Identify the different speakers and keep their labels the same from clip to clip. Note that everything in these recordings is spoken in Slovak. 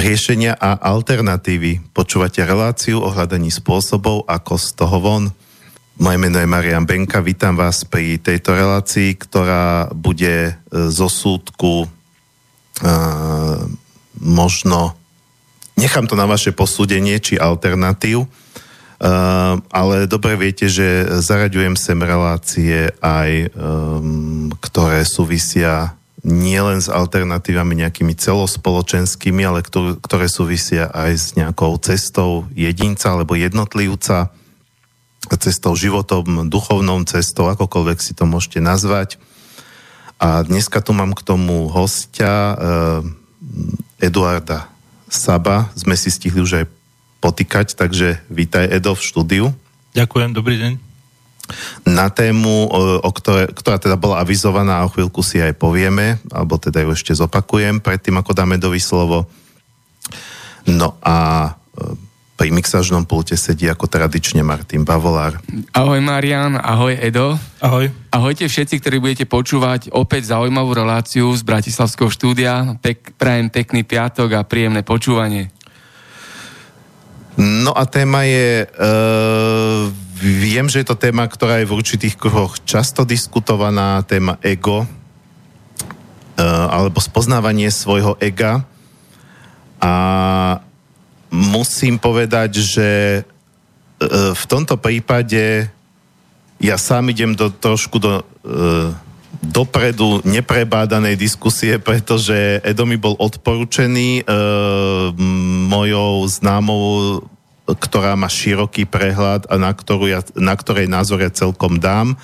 Speaker 1: riešenia a alternatívy. Počúvate reláciu o hľadaní spôsobov, ako z toho von. Moje meno je Marian Benka, vítam vás pri tejto relácii, ktorá bude e, zo súdku uh, možno, nechám to na vaše posúdenie, či alternatív, uh, ale dobre viete, že zaraďujem sem relácie aj, um, ktoré súvisia nielen s alternatívami nejakými celospoločenskými, ale ktoré súvisia aj s nejakou cestou jedinca alebo jednotlivca, cestou životom, duchovnou cestou, akokoľvek si to môžete nazvať. A dneska tu mám k tomu hostia eh, Eduarda Saba. Sme si stihli už aj potýkať, takže vítaj Edo v štúdiu.
Speaker 2: Ďakujem, dobrý deň
Speaker 1: na tému, o ktoré, ktorá teda bola avizovaná a o chvíľku si aj povieme, alebo teda ju ešte zopakujem predtým, ako dáme do slovo. No a e, pri mixážnom pulte sedí ako tradične Martin Bavolár.
Speaker 3: Ahoj Marian, ahoj Edo.
Speaker 2: Ahoj.
Speaker 3: Ahojte všetci, ktorí budete počúvať opäť zaujímavú reláciu z Bratislavského štúdia. Pek, prajem pekný piatok a príjemné počúvanie.
Speaker 1: No a téma je uh, Viem, že je to téma, ktorá je v určitých kruhoch často diskutovaná, téma ego, e, alebo spoznávanie svojho ega. A musím povedať, že e, v tomto prípade ja sám idem do, trošku do, e, dopredu neprebádanej diskusie, pretože Edo mi bol odporučený mojou známou ktorá má široký prehľad a na, ktorú ja, na ktorej názor ja celkom dám. E,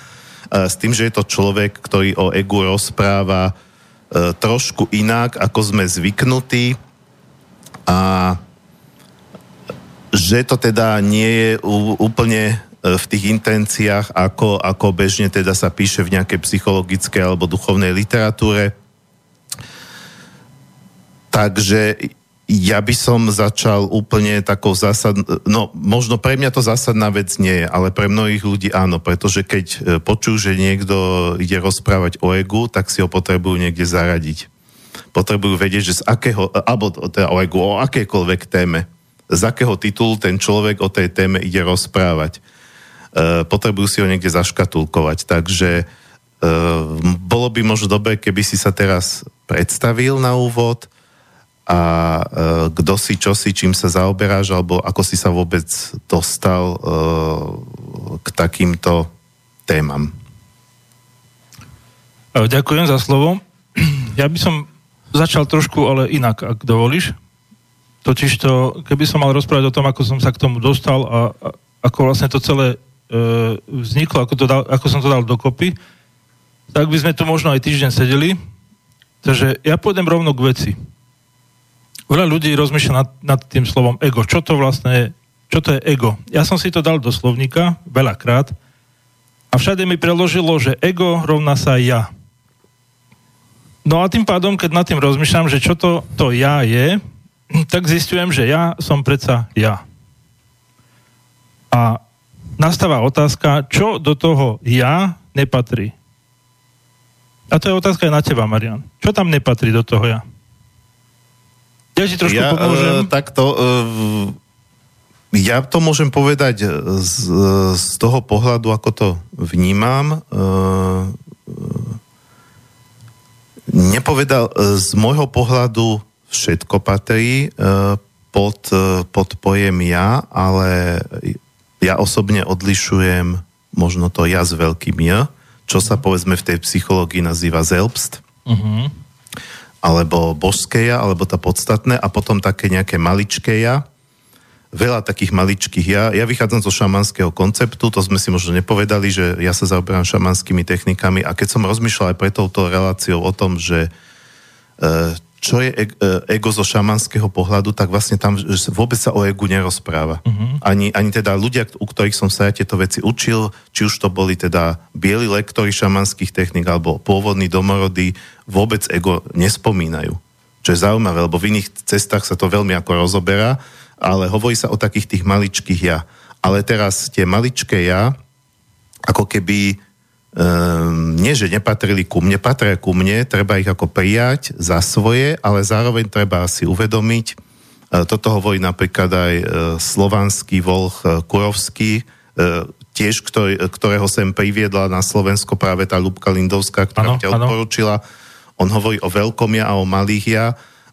Speaker 1: s tým, že je to človek, ktorý o egu rozpráva e, trošku inak, ako sme zvyknutí a že to teda nie je úplne e, v tých intenciách, ako, ako bežne teda sa píše v nejakej psychologickej alebo duchovnej literatúre. Takže ja by som začal úplne takou zásad... No, možno pre mňa to zásadná vec nie je, ale pre mnohých ľudí áno, pretože keď e, počujú, že niekto ide rozprávať o egu, tak si ho potrebujú niekde zaradiť. Potrebujú vedieť, že z akého... Alebo teda o egu, o akékoľvek téme. Z akého titulu ten človek o tej téme ide rozprávať. E, potrebujú si ho niekde zaškatulkovať. Takže e, bolo by možno dobre, keby si sa teraz predstavil na úvod, a e, kto si, čo si, čím sa zaoberáš, alebo ako si sa vôbec dostal e, k takýmto témam.
Speaker 2: E, ďakujem za slovo. Ja by som začal trošku, ale inak, ak dovolíš. Totižto, keby som mal rozprávať o tom, ako som sa k tomu dostal a, a ako vlastne to celé e, vzniklo, ako, to dal, ako som to dal dokopy, tak by sme tu možno aj týždeň sedeli. Takže ja pôjdem rovno k veci Veľa ľudí rozmýšľa nad, nad tým slovom ego. Čo to vlastne je? Čo to je ego? Ja som si to dal do slovníka veľakrát a všade mi preložilo, že ego rovná sa ja. No a tým pádom, keď nad tým rozmýšľam, že čo to, to ja je, tak zistujem, že ja som predsa ja. A nastáva otázka, čo do toho ja nepatrí. A to je otázka aj na teba, Marian. Čo tam nepatrí do toho ja? Ja ti trošku ja, pomôžem.
Speaker 1: Uh, takto, uh, ja to môžem povedať z, z toho pohľadu, ako to vnímam. Uh, nepovedal, z môjho pohľadu všetko patrí uh, pod, pod pojem ja, ale ja osobne odlišujem možno to ja s veľkým ja, čo sa povedzme v tej psychológii nazýva zelbst. Uh-huh alebo božské ja, alebo tá podstatné a potom také nejaké maličké ja. Veľa takých maličkých ja. Ja vychádzam zo šamanského konceptu, to sme si možno nepovedali, že ja sa zaoberám šamanskými technikami a keď som rozmýšľal aj pre touto reláciou o tom, že e, čo je e, ego zo šamanského pohľadu, tak vlastne tam vôbec sa o egu nerozpráva. Uh-huh. Ani, ani teda ľudia, u ktorých som sa ja tieto veci učil, či už to boli teda bieli lektori šamanských technik alebo pôvodní domorody, vôbec ego nespomínajú. Čo je zaujímavé, lebo v iných cestách sa to veľmi ako rozoberá, ale hovorí sa o takých tých maličkých ja. Ale teraz tie maličké ja, ako keby um, nie, že nepatrili ku mne, patria ku mne, treba ich ako prijať za svoje, ale zároveň treba si uvedomiť, Toto hovorí napríklad aj slovanský volch Kurovský, tiež, ktorého sem priviedla na Slovensko práve tá Lubka Lindovská, ktorá ano, ťa odporúčila. On hovorí o veľkom ja a o malých ja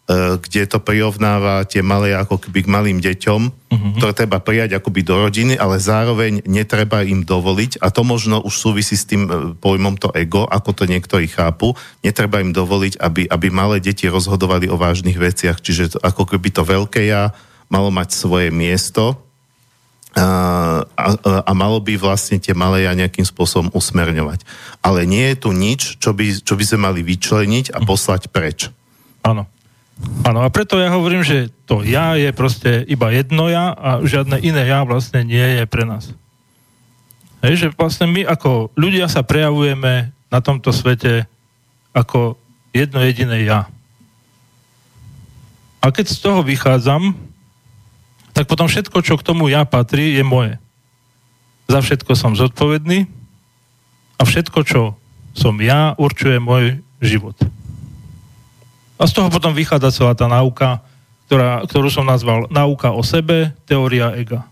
Speaker 1: E, kde to prirovnáva tie malé ako keby k malým deťom, uh-huh. ktoré treba prijať akoby do rodiny, ale zároveň netreba im dovoliť, a to možno už súvisí s tým e, pojmom to ego, ako to niektorí chápu, netreba im dovoliť, aby, aby malé deti rozhodovali o vážnych veciach, čiže to, ako keby to veľké ja malo mať svoje miesto a, a, malo by vlastne tie malé ja nejakým spôsobom usmerňovať. Ale nie je tu nič, čo by, čo by sme mali vyčleniť a poslať preč.
Speaker 2: Áno. Áno, a preto ja hovorím, že to ja je proste iba jedno ja a žiadne iné ja vlastne nie je pre nás. Hej, že vlastne my ako ľudia sa prejavujeme na tomto svete ako jedno jediné ja. A keď z toho vychádzam, tak potom všetko, čo k tomu ja patrí, je moje. Za všetko som zodpovedný a všetko, čo som ja, určuje môj život. A z toho potom vychádza celá tá náuka, ktorá, ktorú som nazval náuka o sebe, teória ega.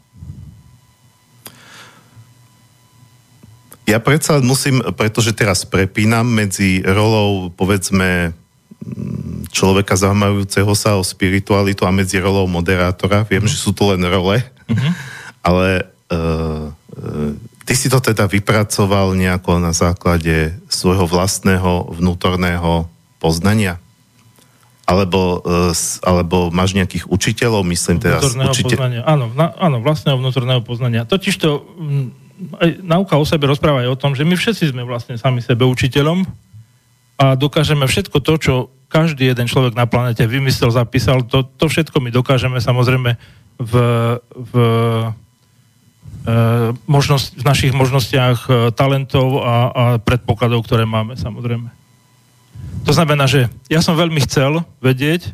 Speaker 1: Ja predsa musím, pretože teraz prepínam medzi rolou, povedzme, človeka zaujímajúceho sa o spiritualitu a medzi rolou moderátora. Viem, mm. že sú to len role, mm-hmm. ale uh, uh, ty si to teda vypracoval nejako na základe svojho vlastného vnútorného poznania? Alebo, e, alebo máš nejakých učiteľov, myslím teraz.
Speaker 2: Vnútorného učiteľ... poznania. Áno, na, áno, vlastného vnútorného poznania. Totiž to aj nauka o sebe rozpráva aj o tom, že my všetci sme vlastne sami sebe učiteľom a dokážeme všetko to, čo každý jeden človek na planete vymyslel, zapísal, to, to všetko my dokážeme samozrejme v, v, e, možnosť, v našich možnostiach e, talentov a, a predpokladov, ktoré máme samozrejme. To znamená, že ja som veľmi chcel vedieť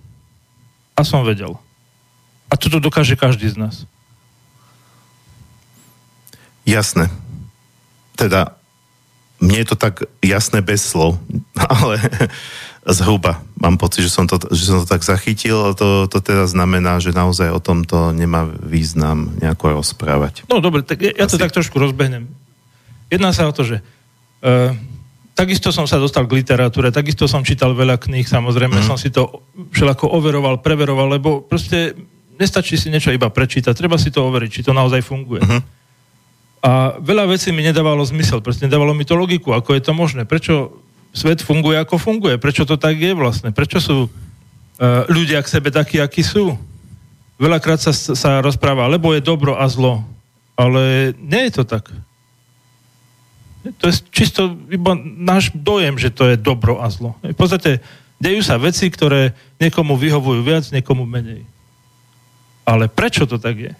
Speaker 2: a som vedel. A toto dokáže každý z nás.
Speaker 1: Jasné. Teda, mne je to tak jasné bez slov, ale zhruba mám pocit, že som to, že som to tak zachytil. To, to teda znamená, že naozaj o tomto nemá význam nejako rozprávať.
Speaker 2: No dobre, tak ja, ja to tak trošku rozbehnem. Jedná sa o to, že uh, takisto som sa dostal k literatúre, takisto som čítal veľa kníh, samozrejme mm. som si to všelako overoval, preveroval, lebo proste nestačí si niečo iba prečítať, treba si to overiť, či to naozaj funguje. Mm. A veľa vecí mi nedávalo zmysel, proste nedávalo mi to logiku, ako je to možné, prečo svet funguje, ako funguje, prečo to tak je vlastne, prečo sú uh, ľudia k sebe takí, akí sú. Veľakrát sa, sa rozpráva, lebo je dobro a zlo, ale nie je to tak. To je čisto iba náš dojem, že to je dobro a zlo. V podstate dejú sa veci, ktoré niekomu vyhovujú viac, niekomu menej. Ale prečo to tak je?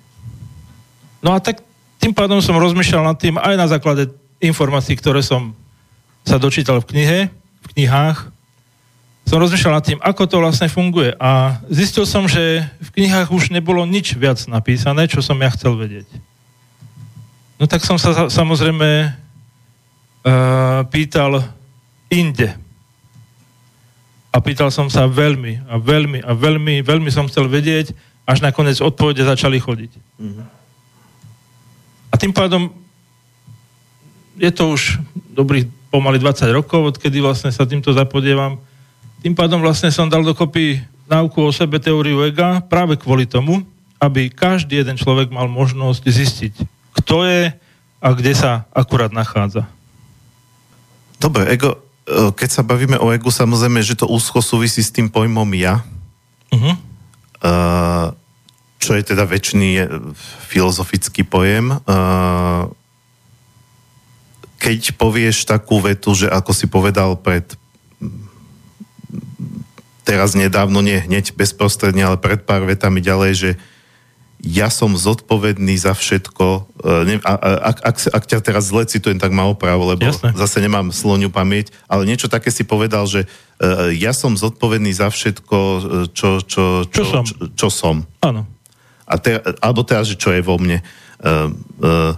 Speaker 2: No a tak tým pádom som rozmýšľal nad tým aj na základe informácií, ktoré som sa dočítal v knihe, v knihách. Som rozmýšľal nad tým, ako to vlastne funguje. A zistil som, že v knihách už nebolo nič viac napísané, čo som ja chcel vedieť. No tak som sa samozrejme uh, pýtal inde. A pýtal som sa veľmi a veľmi a veľmi, veľmi som chcel vedieť, až nakoniec odpovede začali chodiť. Mm-hmm. Tým pádom je to už dobrých pomaly 20 rokov, odkedy vlastne sa týmto zapodievam. Tým pádom vlastne som dal dokopy náuku o sebe teóriu ega práve kvôli tomu, aby každý jeden človek mal možnosť zistiť, kto je a kde sa akurát nachádza.
Speaker 1: Dobre, ego, e, keď sa bavíme o egu, samozrejme, že to úzko súvisí s tým pojmom ja. Uh-huh. Uh, čo je teda väčší filozofický pojem. Uh, keď povieš takú vetu, že ako si povedal pred teraz nedávno, nie hneď bezprostredne, ale pred pár vetami ďalej, že ja som zodpovedný za všetko. E, a, ak, ak, ak ťa teraz zle citujem, tak ma oprav, lebo Jasne. zase nemám sloniu pamäť, ale niečo také si povedal, že ja som zodpovedný za všetko, čo, čo, čo, čo, som. Čo, čo som.
Speaker 2: Áno.
Speaker 1: A te, alebo teraz, že čo je vo mne. Uh, uh,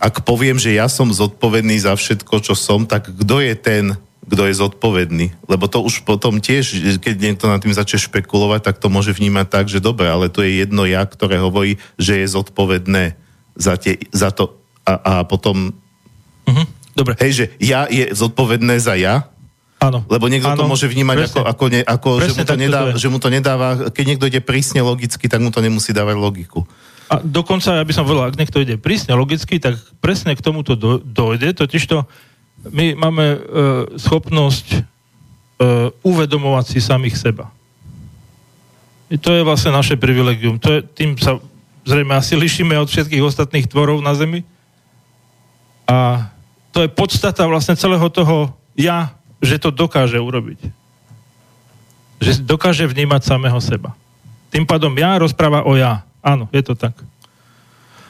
Speaker 1: ak poviem, že ja som zodpovedný za všetko, čo som, tak kto je ten, kto je zodpovedný. Lebo to už potom tiež, keď niekto nad tým začne špekulovať, tak to môže vnímať tak, že dobre, ale to je jedno ja, ktoré hovorí, že je zodpovedné za, tie, za to a, a potom...
Speaker 2: Uh-huh. Dobre.
Speaker 1: Hej, že ja je zodpovedné za ja,
Speaker 2: Áno.
Speaker 1: lebo niekto
Speaker 2: Áno.
Speaker 1: to môže vnímať
Speaker 2: Presne.
Speaker 1: ako, ako, ne, ako že,
Speaker 2: Presne
Speaker 1: mu to
Speaker 2: to
Speaker 1: nedá,
Speaker 2: je.
Speaker 1: že mu to nedáva, keď niekto ide prísne logicky, tak mu to nemusí dávať logiku.
Speaker 2: A dokonca, ja by som povedal, ak niekto ide prísne logicky, tak presne k tomuto do, dojde, totižto my máme e, schopnosť e, uvedomovať si samých seba. I to je vlastne naše privilegium. To je, tým sa zrejme asi lišíme od všetkých ostatných tvorov na Zemi. A to je podstata vlastne celého toho ja, že to dokáže urobiť. Že dokáže vnímať samého seba. Tým pádom ja rozpráva o ja. Áno, je to tak.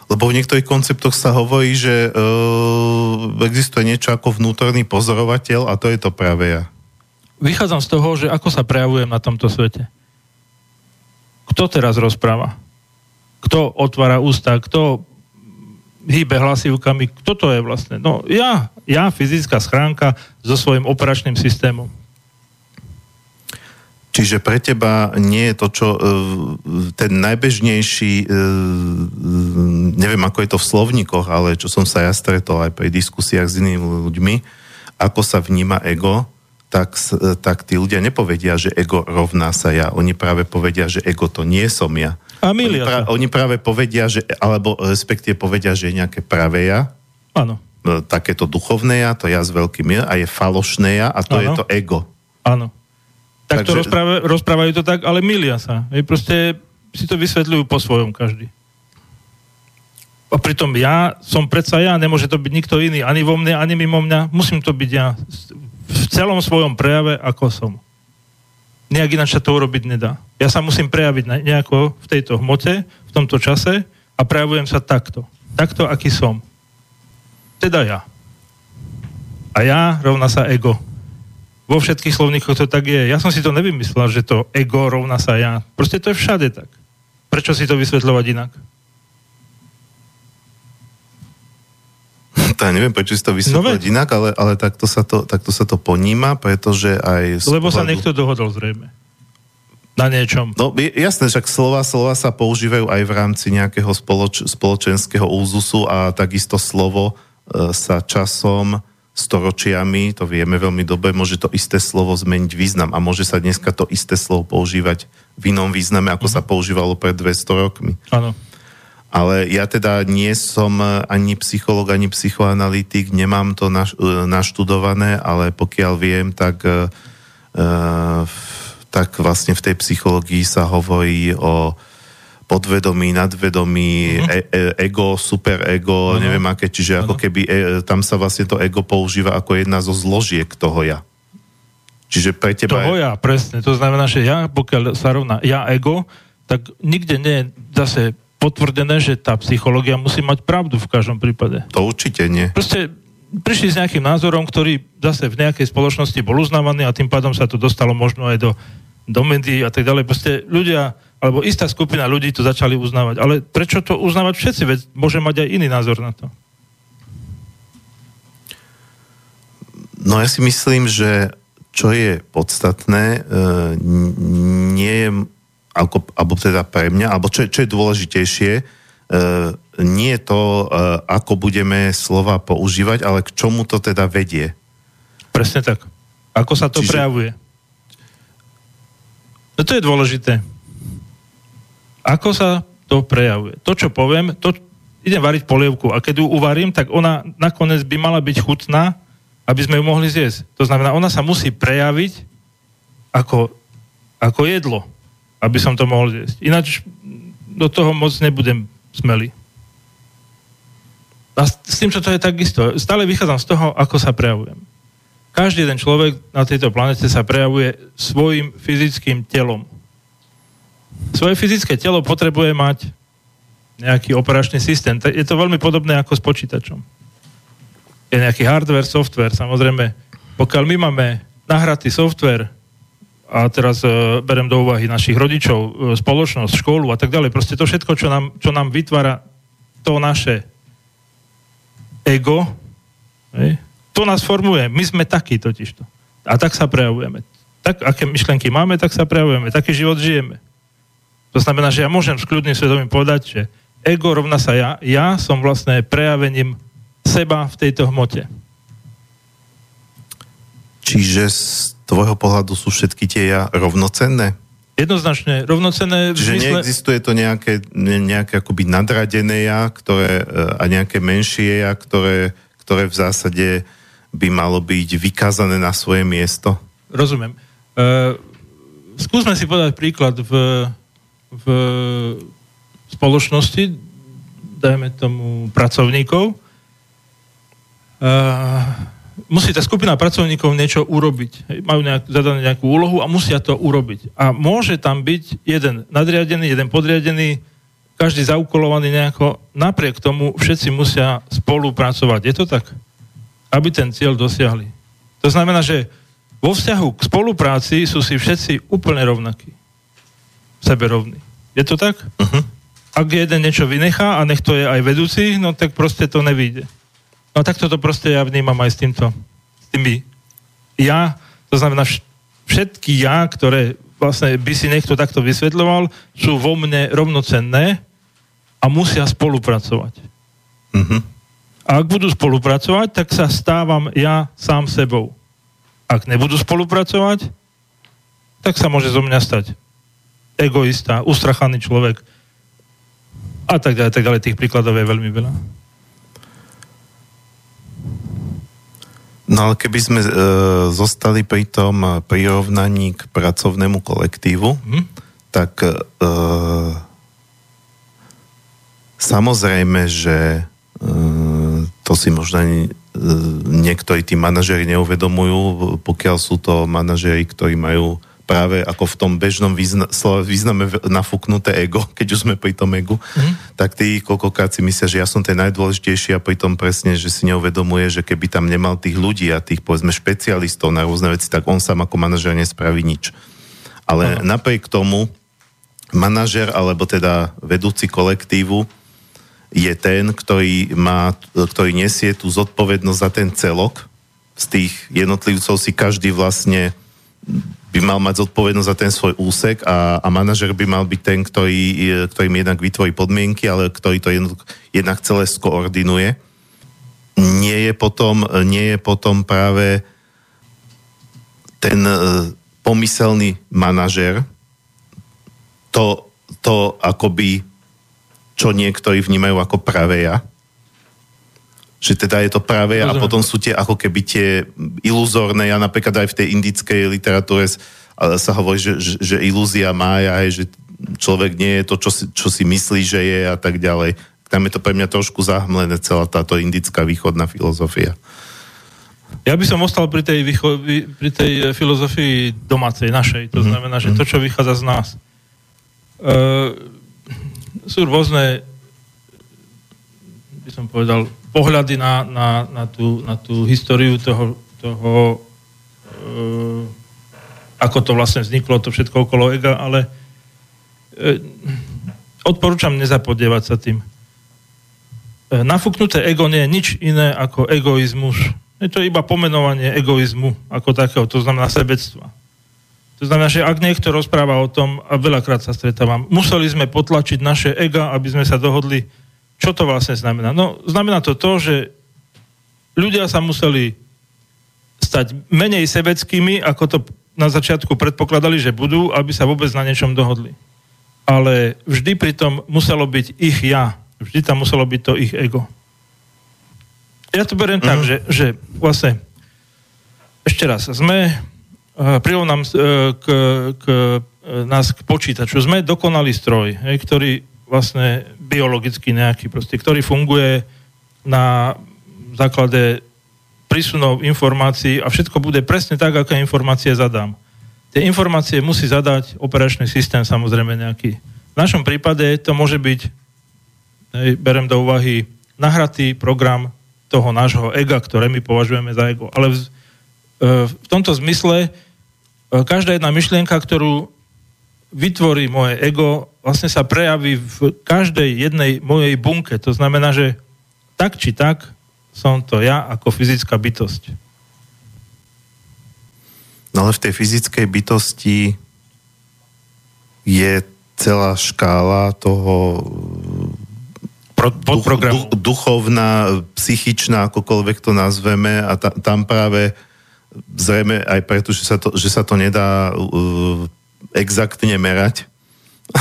Speaker 1: Lebo v niektorých konceptoch sa hovorí, že uh, existuje niečo ako vnútorný pozorovateľ a to je to práve ja.
Speaker 2: Vychádzam z toho, že ako sa prejavujem na tomto svete. Kto teraz rozpráva? Kto otvára ústa? Kto hýbe hlasivkami? Kto to je vlastne? No ja, ja, fyzická schránka so svojím operačným systémom.
Speaker 1: Čiže pre teba nie je to, čo uh, ten najbežnejší, uh, neviem ako je to v slovníkoch, ale čo som sa ja stretol aj pri diskusiách s inými ľuďmi, ako sa vníma ego, tak, e, tak tí ľudia nepovedia, že ego rovná sa ja. Oni práve povedia, že ego to nie som ja.
Speaker 2: A
Speaker 1: Oni,
Speaker 2: milia
Speaker 1: pra,
Speaker 2: sa.
Speaker 1: oni práve povedia, že, alebo respektíve povedia, že je nejaké pravé ja,
Speaker 2: Áno,
Speaker 1: e, takéto duchovné ja, to ja s veľkým ja, a je falošné ja, a to
Speaker 2: Áno.
Speaker 1: je to ego.
Speaker 2: áno. Tak to
Speaker 1: Takže-
Speaker 2: rozprávajú, to tak, ale milia sa. Hej, proste si to vysvetľujú po svojom každý. A pritom ja som predsa ja, nemôže to byť nikto iný, ani vo mne, ani mimo mňa. Musím to byť ja v celom svojom prejave, ako som. Nejak ináč sa to urobiť nedá. Ja sa musím prejaviť nejako v tejto hmote, v tomto čase a prejavujem sa takto. Takto, aký som. Teda ja. A ja rovná sa ego. Vo všetkých slovníkoch to tak je. Ja som si to nevymyslel, že to ego rovná sa ja. Proste to je všade tak. Prečo si to vysvetľovať inak?
Speaker 1: To ja neviem, prečo si to vysvetľovať
Speaker 2: No
Speaker 1: inak, ale, ale takto, sa to, takto sa to poníma, pretože aj...
Speaker 2: Lebo sa
Speaker 1: pohľadu-
Speaker 2: niekto dohodol zrejme. Na niečom.
Speaker 1: No jasné, však slova, slova sa používajú aj v rámci nejakého spoloč, spoločenského úzusu a takisto slovo e, sa časom, storočiami, to vieme veľmi dobre, môže to isté slovo zmeniť význam a môže sa dneska to isté slovo používať v inom význame, ako sa používalo pred 200 rokmi.
Speaker 2: Áno.
Speaker 1: Ale ja teda nie som ani psycholog, ani psychoanalytik, nemám to naš, e, naštudované, ale pokiaľ viem, tak, e, e, tak vlastne v tej psychológii sa hovorí o podvedomí, nadvedomí, e, e, ego, superego,
Speaker 2: Mhm.
Speaker 1: neviem aké, čiže ako keby e, tam sa vlastne to ego používa ako jedna zo zložiek toho ja. Čiže pre teba...
Speaker 2: Toho ja, presne. To znamená, že ja, pokiaľ sa rovná ja ego, tak nikde nie je zase potvrdené, že tá psychológia musí mať pravdu v každom prípade.
Speaker 1: To určite nie.
Speaker 2: Proste prišli s nejakým názorom, ktorý zase v nejakej spoločnosti bol uznávaný a tým pádom sa to dostalo možno aj do, do médií a tak ďalej. Proste ľudia, alebo istá skupina ľudí to začali uznávať. Ale prečo to uznávať všetci? Veď môže mať aj iný názor na to.
Speaker 1: No ja si myslím, že čo je podstatné, e, nie je, ako, alebo teda pre mňa, alebo čo, je- čo je dôležitejšie, e, nie je to, e, ako budeme slova používať, ale k čomu to teda vedie.
Speaker 2: Presne tak. Ako sa to
Speaker 1: Čiže...
Speaker 2: prejavuje. No to je dôležité. Ako sa to prejavuje. To, čo poviem, to idem variť polievku a keď ju uvarím, tak ona nakoniec by mala byť chutná, aby sme ju mohli zjesť. To znamená, ona sa musí prejaviť ako, ako jedlo, aby som to mohol zjesť. Ináč do toho moc nebudem smelý. A s tým, čo to je takisto, stále vychádzam z toho, ako sa prejavujem. Každý jeden človek na tejto planete sa prejavuje svojim fyzickým telom. Svoje fyzické telo potrebuje mať nejaký operačný systém. Je to veľmi podobné ako s počítačom. Je nejaký hardware, software, samozrejme. Pokiaľ my máme nahratý software a teraz e, berem do úvahy našich rodičov, e, spoločnosť, školu a tak ďalej, proste to všetko, čo nám, čo nám vytvára to naše ego, hej, to nás formuje. My sme takí totižto. A tak sa prejavujeme. Tak, aké myšlenky máme, tak sa prejavujeme. Taký život žijeme. To znamená, že ja môžem s kľudným svedomím povedať, že ego rovná sa ja. Ja som vlastne prejavením seba v tejto hmote.
Speaker 1: Čiže tvojho pohľadu sú všetky tie ja rovnocenné?
Speaker 2: Jednoznačne rovnocenné.
Speaker 1: Čiže mysle... neexistuje to nejaké, nejaké akoby nadradené ja, ktoré, a nejaké menšie ja, ktoré, ktoré v zásade by malo byť vykázané na svoje miesto?
Speaker 2: Rozumiem. Uh, skúsme si povedať príklad v v spoločnosti, dajme tomu pracovníkov, uh, musí tá skupina pracovníkov niečo urobiť. Majú nejak, zadané nejakú úlohu a musia to urobiť. A môže tam byť jeden nadriadený, jeden podriadený, každý zaukolovaný nejako. Napriek tomu všetci musia spolupracovať. Je to tak? Aby ten cieľ dosiahli. To znamená, že vo vzťahu k spolupráci sú si všetci úplne rovnakí seberovný. Je to tak? Uh-huh. Ak jeden niečo vynechá a nech to je aj vedúci, no tak proste to nevíde. No tak toto proste ja vnímam aj s týmto. S tými ja, to znamená všetky ja, ktoré vlastne by si niekto takto vysvetľoval, sú vo mne rovnocenné a musia spolupracovať. Uh-huh. A ak budú spolupracovať, tak sa stávam ja sám sebou. Ak nebudú spolupracovať, tak sa môže zo mňa stať egoista, ustrachaný človek a tak ďalej, tak ďalej. Tých príkladov je veľmi veľa.
Speaker 1: No ale keby sme e, zostali pri tom prirovnaní k pracovnému kolektívu, hm? tak e, samozrejme, že e, to si možno e, niektorí tí manažeri neuvedomujú, pokiaľ sú to manažeri, ktorí majú práve ako v tom bežnom význa, význame nafúknuté ego, keď už sme pri tom egu, mm. tak tí koľkokrát si myslia, že ja som ten najdôležitejší a pritom presne, že si neuvedomuje, že keby tam nemal tých ľudí a tých povedzme špecialistov na rôzne veci, tak on sám ako manažer nespraví nič. Ale mm. napriek tomu manažer alebo teda vedúci kolektívu je ten, ktorý, má, ktorý nesie tú zodpovednosť za ten celok. Z tých jednotlivcov si každý vlastne by mal mať zodpovednosť za ten svoj úsek a, a manažer by mal byť ten, ktorý, ktorým jednak vytvorí podmienky, ale ktorý to jednak, jednak celé skoordinuje. Nie je potom, nie je potom práve ten uh, pomyselný manažer to, to akoby čo niektorí vnímajú ako pravé ja, že teda je to práve a potom sú tie ako keby tie iluzórne, ja napríklad aj v tej indickej literatúre sa hovorí, že, že, že ilúzia mája, že človek nie je to, čo si, čo si myslí, že je a tak ďalej. Tam je to pre mňa trošku zahmlené celá táto indická východná filozofia.
Speaker 2: Ja by som ostal pri tej, výcho, pri tej filozofii domácej, našej. To mm-hmm. znamená, že to, čo vychádza z nás. Uh, sú rôzne, by som povedal, pohľady na, na, na, tú, na tú históriu toho, toho e, ako to vlastne vzniklo, to všetko okolo ega, ale e, odporúčam nezapodievať sa tým. E, nafúknuté ego nie je nič iné ako egoizmus. Je to iba pomenovanie egoizmu ako takého, to znamená sebectva. To znamená, že ak niekto rozpráva o tom, a veľakrát sa stretávam, museli sme potlačiť naše ega, aby sme sa dohodli čo to vlastne znamená? No, znamená to to, že ľudia sa museli stať menej sebeckými, ako to na začiatku predpokladali, že budú, aby sa vôbec na niečom dohodli. Ale vždy pritom muselo byť ich ja. Vždy tam muselo byť to ich ego. Ja to beriem mm-hmm. tak, mhm. že, že vlastne ešte raz, sme, uh, prirovnám uh, k, k, uh, nás k počítaču, sme dokonalý stroj, hej, ktorý vlastne biologicky nejaký, proste, ktorý funguje na základe prísunov informácií a všetko bude presne tak, aké informácie zadám. Tie informácie musí zadať operačný systém samozrejme nejaký. V našom prípade to môže byť, hej, berem do úvahy, nahratý program toho nášho ega, ktoré my považujeme za ego. Ale v, e, v tomto zmysle e, každá jedna myšlienka, ktorú vytvorí moje ego, vlastne sa prejaví v každej jednej mojej bunke. To znamená, že tak či tak som to ja ako fyzická bytosť.
Speaker 1: No ale v tej fyzickej bytosti je celá škála toho
Speaker 2: Pro, duch, duch,
Speaker 1: duchovná, psychičná, akokoľvek to nazveme a ta, tam práve zrejme aj preto, že sa to, že sa to nedá uh, exaktne merať.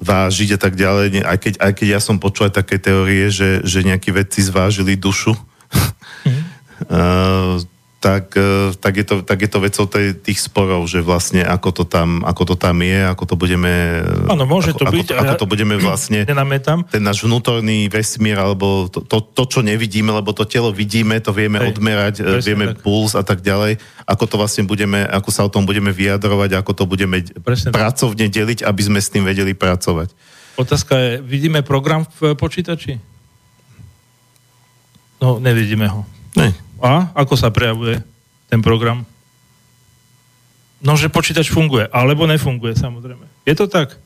Speaker 1: Vážiť a tak ďalej, aj keď, aj keď ja som počul aj také teórie, že, že nejakí vedci zvážili dušu, mm. Tak, e, tak, je to, tak je to vecou tých sporov, že vlastne ako to tam, ako to tam je, ako to budeme...
Speaker 2: Áno, môže
Speaker 1: ako,
Speaker 2: to byť.
Speaker 1: Ako, ako to budeme vlastne...
Speaker 2: Nenametam.
Speaker 1: Ten náš vnútorný vesmír, alebo to, to, to, čo nevidíme, lebo to telo vidíme, to vieme Hej, odmerať, e, vieme tak. puls a tak ďalej. Ako to vlastne budeme, ako sa o tom budeme vyjadrovať, ako to budeme presne pracovne tak. deliť, aby sme s tým vedeli pracovať.
Speaker 2: Otázka je, vidíme program v počítači? No, nevidíme ho.
Speaker 1: Ne.
Speaker 2: A ako sa prejavuje ten program? No, že počítač funguje, alebo nefunguje, samozrejme. Je to tak?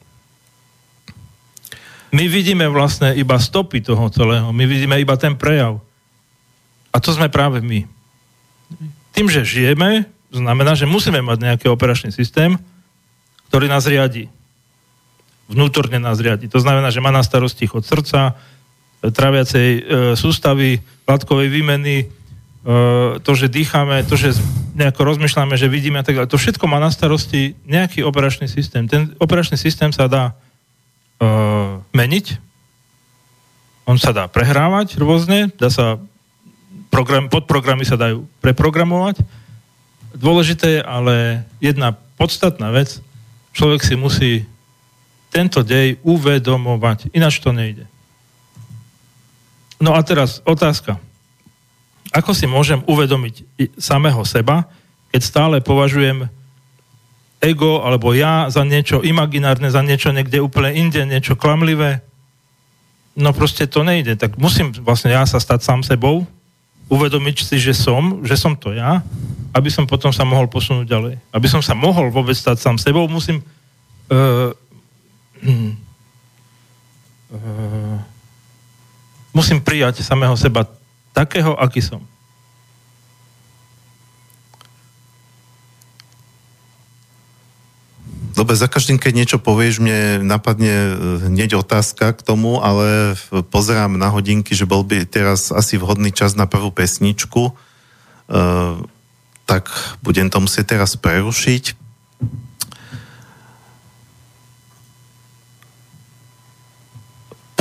Speaker 2: My vidíme vlastne iba stopy toho celého, my vidíme iba ten prejav. A to sme práve my. Tým, že žijeme, znamená, že musíme mať nejaký operačný systém, ktorý nás riadi. Vnútorne nás riadi. To znamená, že má na starosti chod srdca, traviacej e, sústavy, látkovej výmeny, to, že dýchame, to, že nejako rozmýšľame, že vidíme a tak ďalej. To všetko má na starosti nejaký operačný systém. Ten operačný systém sa dá uh, meniť, on sa dá prehrávať rôzne, dá sa program, podprogramy sa dajú preprogramovať. Dôležité je ale jedna podstatná vec, človek si musí tento dej uvedomovať, ináč to nejde. No a teraz otázka ako si môžem uvedomiť samého seba, keď stále považujem ego alebo ja za niečo imaginárne, za niečo niekde úplne inde, niečo klamlivé. No proste to nejde. Tak musím vlastne ja sa stať sám sebou, uvedomiť si, že som, že som to ja, aby som potom sa mohol posunúť ďalej. Aby som sa mohol vôbec stať sám sebou, musím uh, uh, musím prijať samého seba takého, aký som.
Speaker 1: Dobre, za každým, keď niečo povieš, mne napadne e, hneď otázka k tomu, ale pozerám na hodinky, že bol by teraz asi vhodný čas na prvú pesničku, uh, tak budem to musieť teraz prerušiť.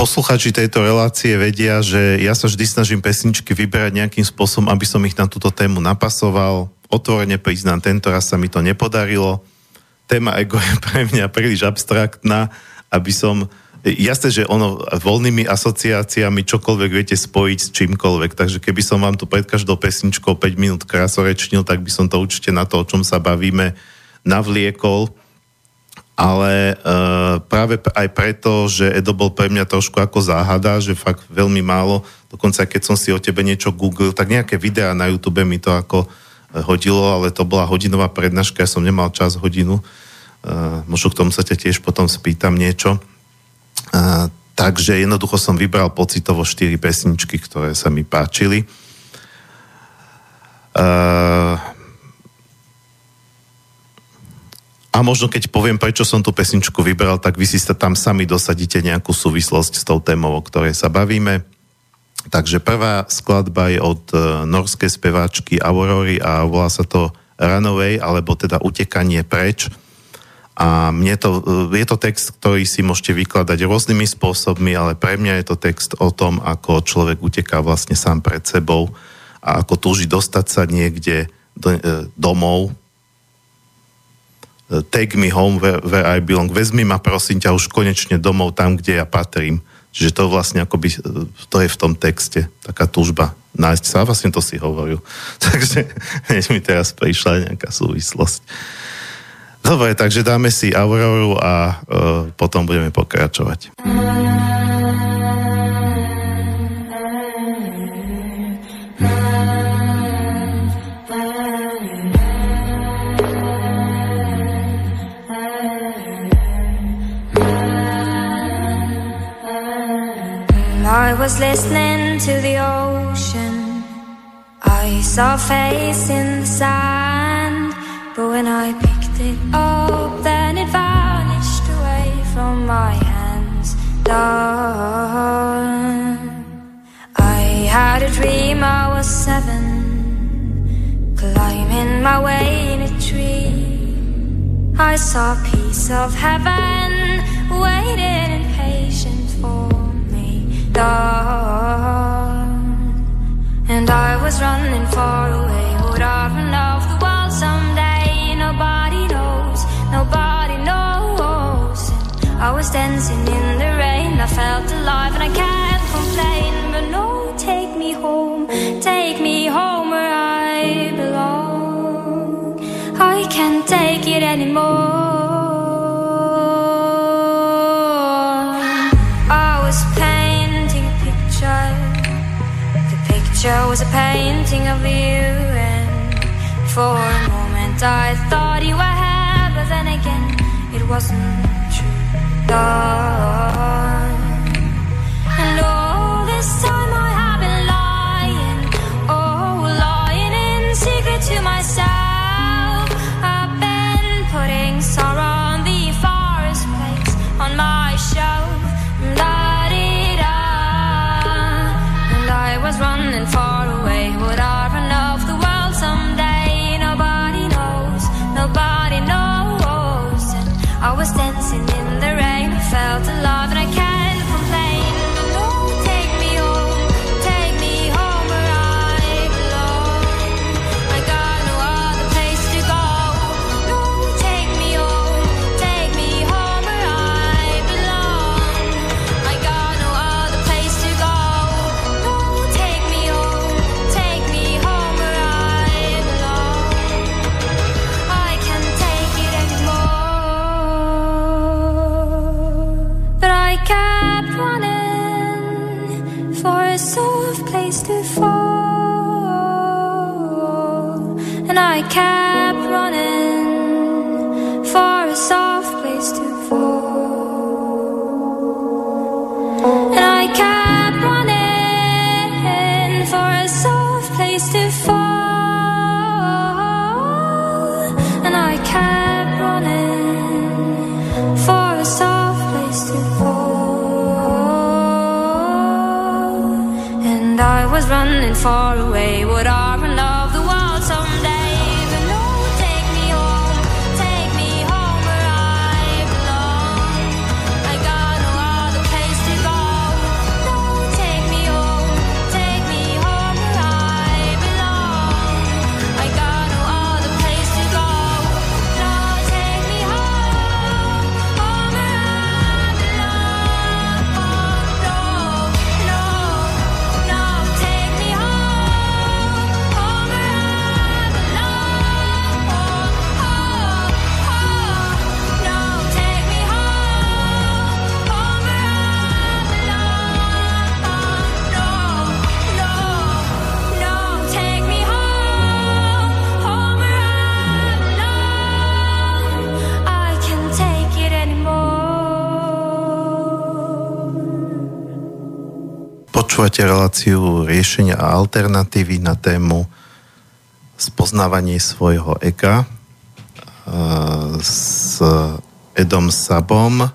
Speaker 1: Posluchači tejto relácie vedia, že ja sa vždy snažím pesničky vyberať nejakým spôsobom, aby som ich na túto tému napasoval. Otvorene priznám, tento raz sa mi to nepodarilo. Téma ego je pre mňa príliš abstraktná, aby som... Jasné, že ono voľnými asociáciami čokoľvek viete spojiť s čímkoľvek, takže keby som vám tu pred každou pesničkou 5 minút krasorečnil, tak by som to určite na to, o čom sa bavíme, navliekol ale uh, práve aj preto, že Edo bol pre mňa trošku ako záhada, že fakt veľmi málo, dokonca keď som si o tebe niečo googlil, tak nejaké videá na YouTube mi to ako uh, hodilo, ale to bola hodinová prednáška, ja som nemal čas hodinu, uh, možno k tomu sa ťa tiež potom spýtam niečo. Uh, takže jednoducho som vybral pocitovo štyri pesničky, ktoré sa mi páčili. Uh, A možno keď poviem, prečo som tú pesničku vybral, tak vy si sa tam sami dosadíte nejakú súvislosť s tou témou, o ktorej sa bavíme. Takže prvá skladba je od uh, norskej speváčky Aurory a volá sa to Runaway, alebo teda Utekanie preč. A mne to, uh, je to text, ktorý si môžete vykladať rôznymi spôsobmi, ale pre mňa je to text o tom, ako človek uteká vlastne sám pred sebou a ako túži dostať sa niekde do, uh, domov, take me home where, where I belong, vezmi ma prosím ťa už konečne domov tam, kde ja patrím. Čiže to vlastne akoby, to je v tom texte, taká túžba nájsť sa, vlastne to si hovoril. Takže hneď mi teraz prišla nejaká súvislosť. Dobre, takže dáme si Auroru a uh, potom budeme pokračovať.
Speaker 4: I was listening to the ocean. I saw a face in the sand, but when I picked it up, then it vanished away from my hands. Done. I had a dream I was seven, climbing my way in a tree. I saw a piece of heaven waiting impatient for. And I was running far away. Would I run off the world someday? Nobody knows, nobody knows. I was dancing in the rain. I felt alive and I can't complain. But no, take me home, take me home where I belong. I can't take it anymore. The was a painting of you, and for a moment I thought you were here, but then again it wasn't true. Dawn. Far away. Would I
Speaker 1: Počúvate reláciu riešenia a alternatívy na tému spoznávanie svojho ega a s Edom Sabom,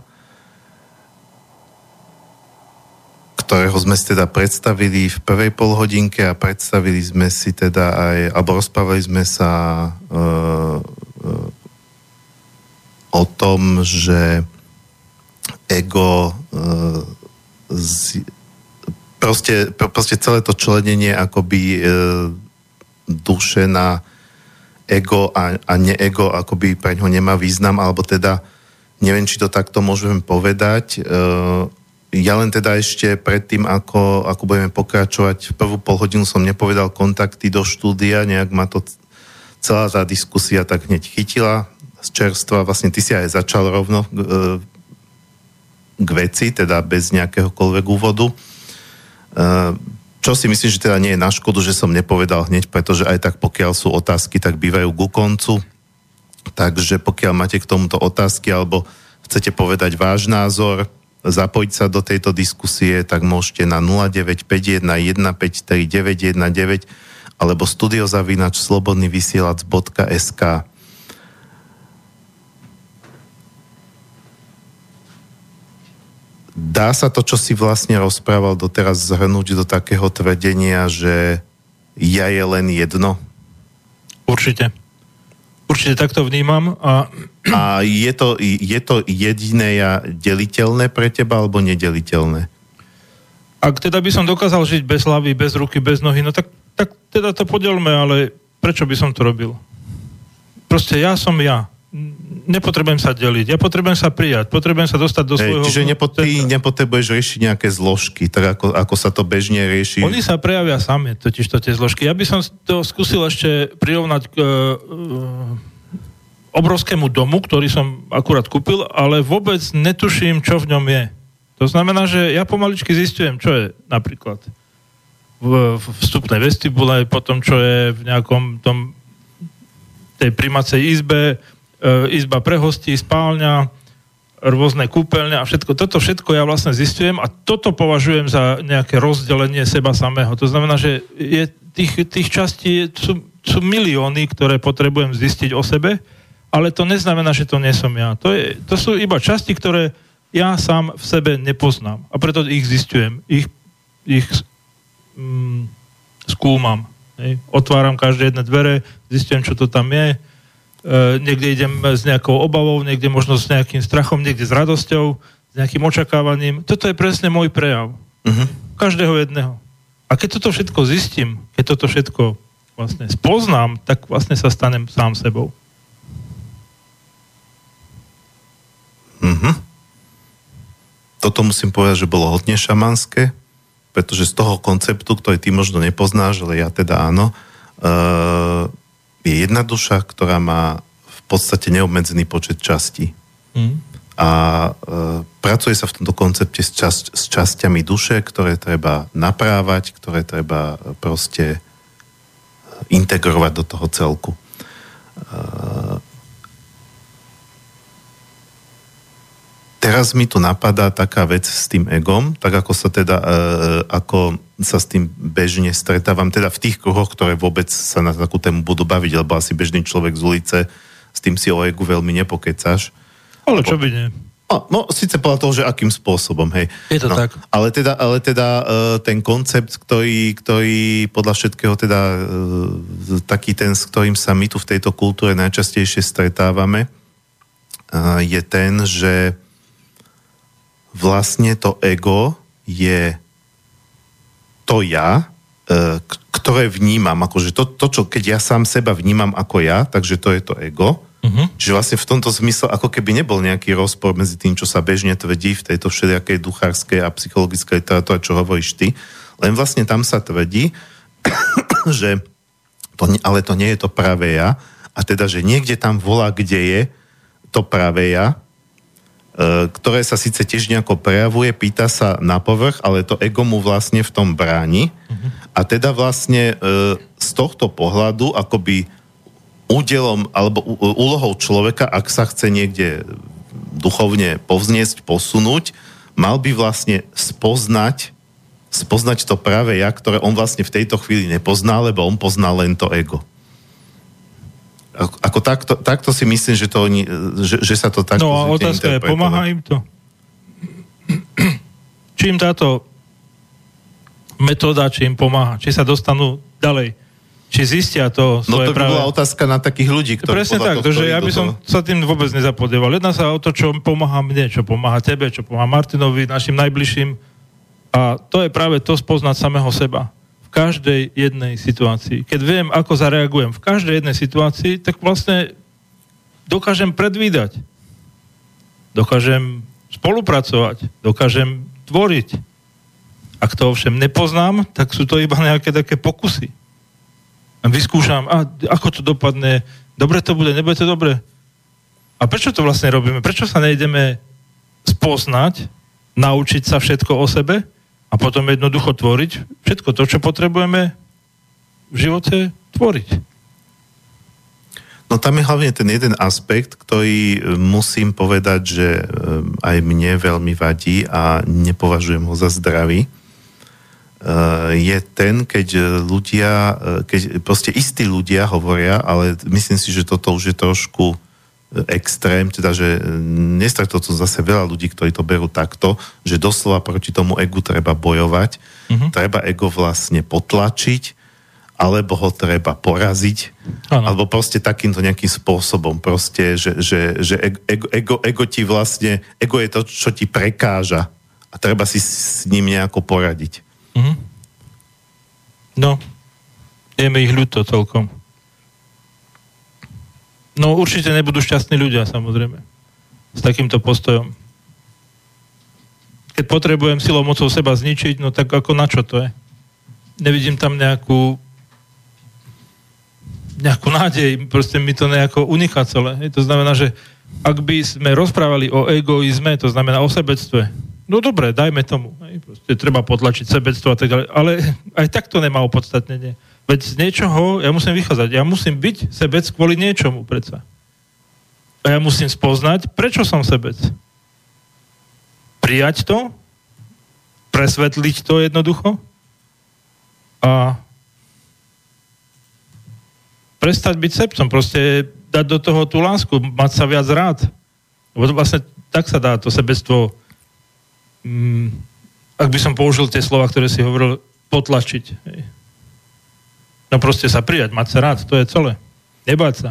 Speaker 1: ktorého sme si teda predstavili v prvej polhodinke a predstavili sme si teda aj, alebo rozprávali sme sa uh, uh, o tom, že ego proste, pr- proste celé to členenie akoby e, duše na ego a, a neego akoby pre ňo nemá význam, alebo teda neviem, či to takto môžeme povedať. E, ja len teda ešte predtým, ako, ako budeme pokračovať, prvú pol hodinu som nepovedal kontakty do štúdia, nejak ma to celá tá diskusia tak hneď chytila z čerstva, vlastne ty si aj začal rovno e, k veci, teda bez nejakéhokoľvek úvodu. Uh, čo si myslím, že teda nie je na škodu, že som nepovedal hneď, pretože aj tak pokiaľ sú otázky, tak bývajú ku koncu. Takže pokiaľ máte k tomuto otázky alebo chcete povedať váš názor, zapojiť sa do tejto diskusie, tak môžete na 0951 153 919 alebo studiozavinač slobodnyvysielac.sk dá sa to, čo si vlastne rozprával doteraz, zhrnúť do takého tvrdenia, že ja je len jedno?
Speaker 2: Určite. Určite takto vnímam a
Speaker 1: A je to, je to jediné ja deliteľné pre teba, alebo nedeliteľné?
Speaker 2: ak teda by som dokázal žiť bez hlavy, bez ruky, bez nohy, no tak, tak teda to podelme, ale prečo by som to robil? Proste ja som ja. Nepotrebujem sa deliť, ja potrebujem sa prijať, potrebujem sa dostať do
Speaker 1: Hej,
Speaker 2: svojho...
Speaker 1: čiže nepo, ty nepotrebuješ riešiť nejaké zložky, tak ako, ako sa to bežne rieši.
Speaker 2: Oni sa prejavia sami, totiž to tie zložky. Ja by som to skúsil ešte prirovnať k e, obrovskému domu, ktorý som akurát kúpil, ale vôbec netuším, čo v ňom je. To znamená, že ja pomaličky zistujem, čo je napríklad v, v vstupnej vestibule, potom čo je v nejakom tom tej primacej izbe, izba pre hostí, spálňa, rôzne kúpeľne a všetko. Toto všetko ja vlastne zistujem a toto považujem za nejaké rozdelenie seba samého. To znamená, že je tých, tých častí sú, sú milióny, ktoré potrebujem zistiť o sebe, ale to neznamená, že to nie som ja. To, je, to sú iba časti, ktoré ja sám v sebe nepoznám a preto ich zistujem. Ich, ich mm, skúmam. Hej. Otváram každé jedné dvere, zistujem, čo to tam je, E, niekde idem s nejakou obavou, niekde možno s nejakým strachom, niekde s radosťou, s nejakým očakávaním. Toto je presne môj prejav.
Speaker 1: Mhm.
Speaker 2: Každého jedného. A keď toto všetko zistím, keď toto všetko vlastne spoznám, tak vlastne sa stanem sám sebou.
Speaker 1: Mhm. Toto musím povedať, že bolo hodne šamanské, pretože z toho konceptu, ktorý ty možno nepoznáš, ale ja teda áno, uh, je jedna duša, ktorá má v podstate neobmedzený počet častí.
Speaker 2: Hm?
Speaker 1: A uh, pracuje sa v tomto koncepte s, čas, s časťami duše, ktoré treba naprávať, ktoré treba e, proste integrovať do toho celku. Uh, teraz mi tu napadá taká vec s tým egom, tak ako sa teda, e, ako sa s tým bežne stretávam, teda v tých kruhoch, ktoré vôbec sa na takú tému budú baviť, lebo asi bežný človek z ulice s tým si o egu veľmi nepokecáš.
Speaker 2: Ale čo by nie?
Speaker 1: No, no síce podľa toho, že akým spôsobom, hej.
Speaker 2: Je to
Speaker 1: no,
Speaker 2: tak.
Speaker 1: Ale teda, ale teda e, ten koncept, ktorý, ktorý podľa všetkého teda e, taký ten, s ktorým sa my tu v tejto kultúre najčastejšie stretávame, e, je ten, že vlastne to ego je to ja, e, ktoré vnímam, akože to, to, čo keď ja sám seba vnímam ako ja, takže to je to ego.
Speaker 2: Uh-huh.
Speaker 1: Čiže vlastne v tomto zmysle, ako keby nebol nejaký rozpor medzi tým, čo sa bežne tvrdí v tejto všelijakej duchárskej a psychologickej literatúre, čo hovoríš ty. Len vlastne tam sa tvrdí, že to, ale to nie je to pravé ja, a teda, že niekde tam volá, kde je to pravé ja, ktoré sa síce tiež nejako prejavuje, pýta sa na povrch, ale to ego mu vlastne v tom bráni. A teda vlastne e, z tohto pohľadu akoby údelom alebo ú- úlohou človeka, ak sa chce niekde duchovne povzniesť, posunúť, mal by vlastne spoznať spoznať to práve ja, ktoré on vlastne v tejto chvíli nepozná, lebo on pozná len to ego. Ako, ako takto, takto si myslím, že, to oni, že, že sa to takto
Speaker 2: No a otázka je, pomáha im to? Či im táto metóda, či im pomáha? Či sa dostanú ďalej? Či zistia to
Speaker 1: No
Speaker 2: svoje
Speaker 1: to by
Speaker 2: práve?
Speaker 1: bola otázka na takých ľudí, ktorí
Speaker 2: Presne tak,
Speaker 1: tohto
Speaker 2: že ja by som sa tým vôbec nezapodieval. Jedná sa o to, čo pomáha mne, čo pomáha tebe, čo pomáha Martinovi, našim najbližším. A to je práve to spoznať samého seba. V každej jednej situácii. Keď viem, ako zareagujem v každej jednej situácii, tak vlastne dokážem predvídať. Dokážem spolupracovať. Dokážem tvoriť. Ak to ovšem nepoznám, tak sú to iba nejaké také pokusy. Vyskúšam, a ako to dopadne, dobre to bude, nebude to dobre. A prečo to vlastne robíme? Prečo sa nejdeme spoznať, naučiť sa všetko o sebe a potom jednoducho tvoriť všetko to, čo potrebujeme v živote tvoriť.
Speaker 1: No tam je hlavne ten jeden aspekt, ktorý e, musím povedať, že e, aj mne veľmi vadí a nepovažujem ho za zdravý. E, Je ten, keď ľudia, keď proste istí ľudia hovoria, ale myslím si, že toto už je trošku extrém, teda, že e, nestretol som zase veľa ľudí, ktorí to berú takto, že doslova proti tomu egu treba bojovať, uh-huh. treba ego vlastne potlačiť, alebo ho treba poraziť, ano. alebo proste takýmto nejakým spôsobom, proste, že, že, že ego, ego, ego ti vlastne, ego je to, čo ti prekáža a treba si s ním nejako poradiť. Uh-huh.
Speaker 2: No, je mi ich ľúto celkom. No určite nebudú šťastní ľudia, samozrejme. S takýmto postojom. Keď potrebujem silou mocou seba zničiť, no tak ako na čo to je? Nevidím tam nejakú nejakú nádej, proste mi to nejako uniká celé. To znamená, že ak by sme rozprávali o egoizme, to znamená o sebectve, no dobre, dajme tomu. Proste treba potlačiť sebectvo a tak ďalej. Ale aj tak to nemá opodstatnenie. Veď z niečoho ja musím vychádzať. Ja musím byť sebec kvôli niečomu predsa. A ja musím spoznať, prečo som sebec. Prijať to, presvetliť to jednoducho a prestať byť sebcom, proste dať do toho tú lásku, mať sa viac rád. Lebo vlastne tak sa dá to sebectvo, mm, ak by som použil tie slova, ktoré si hovoril, potlačiť. Hej. No proste sa prijať, mať sa rád, to je celé. Nebáť sa.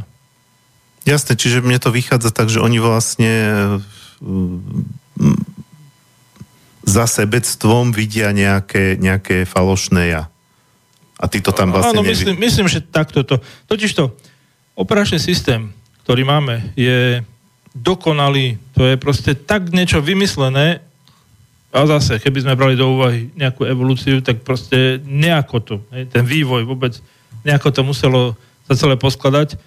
Speaker 1: Jasné, čiže mne to vychádza tak, že oni vlastne mm, za sebectvom vidia nejaké, nejaké falošné ja. A ty to tam vlastne...
Speaker 2: Áno, nevy... myslím, myslím, že takto to... Totižto, operačný systém, ktorý máme, je dokonalý, to je proste tak niečo vymyslené, a zase, keby sme brali do úvahy nejakú evolúciu, tak proste nejako to, hej, ten vývoj vôbec, nejako to muselo sa celé poskladať.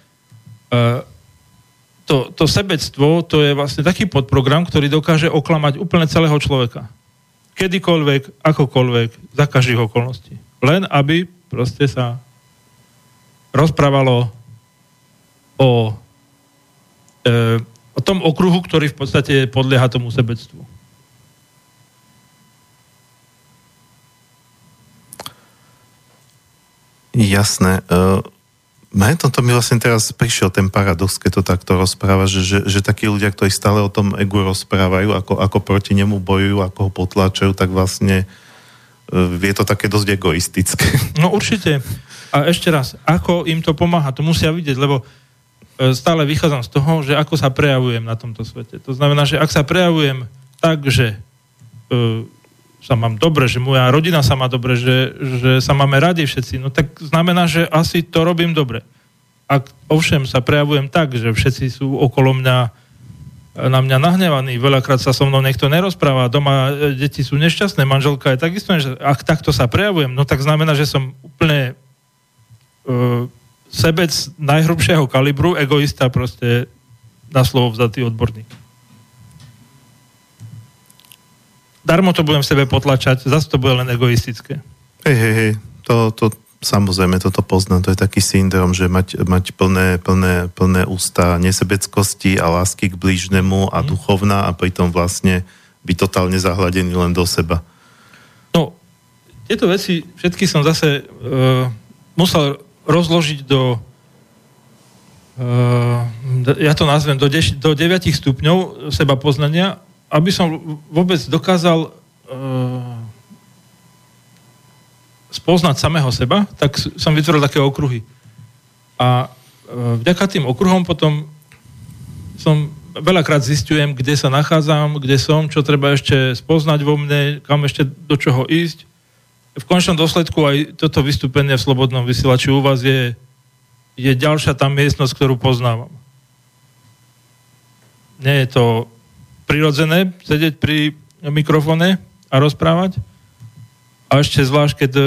Speaker 2: Uh, to, to sebectvo, to je vlastne taký podprogram, ktorý dokáže oklamať úplne celého človeka. Kedykoľvek, akokoľvek, za každých okolností. Len aby proste sa rozprávalo o, e, o tom okruhu, ktorý v podstate podlieha tomu sebectvu.
Speaker 1: Jasné. Uh, to mi vlastne teraz prišiel ten paradox, keď to takto rozpráva, že, že, že takí ľudia, ktorí stále o tom egu rozprávajú, ako, ako proti nemu bojujú, ako ho potláčajú, tak vlastne uh, je to také dosť egoistické.
Speaker 2: No určite. A ešte raz, ako im to pomáha, to musia vidieť, lebo uh, stále vychádzam z toho, že ako sa prejavujem na tomto svete. To znamená, že ak sa prejavujem tak, že sa mám dobre, že moja rodina sa má dobre, že, že sa máme radi všetci, no tak znamená, že asi to robím dobre. Ak ovšem sa prejavujem tak, že všetci sú okolo mňa na mňa nahnevaní, veľakrát sa so mnou niekto nerozpráva, doma e, deti sú nešťastné, manželka je takisto, že ak takto sa prejavujem, no tak znamená, že som úplne uh, sebec najhrubšieho kalibru, egoista proste na slovo vzatý odborník. Darmo to budem v sebe potlačať, zase to bude len egoistické.
Speaker 1: Hej, hej, hej, to, to samozrejme, toto poznám, to je taký syndrom, že mať, mať plné, plné, plné ústa nesebeckosti a lásky k blížnemu a mm. duchovná a pritom vlastne byť totálne zahladený len do seba.
Speaker 2: No, tieto veci všetky som zase uh, musel rozložiť do uh, ja to nazvem, do, deš- do 9 stupňov seba poznania aby som vôbec dokázal uh, spoznať samého seba, tak som vytvoril také okruhy. A uh, vďaka tým okruhom potom som veľakrát zistujem, kde sa nachádzam, kde som, čo treba ešte spoznať vo mne, kam ešte do čoho ísť. V končnom dôsledku aj toto vystúpenie v Slobodnom vysielači u vás je, je ďalšia tá miestnosť, ktorú poznávam. Nie je to prirodzené sedieť pri mikrofóne a rozprávať. A ešte zvlášť, keď e,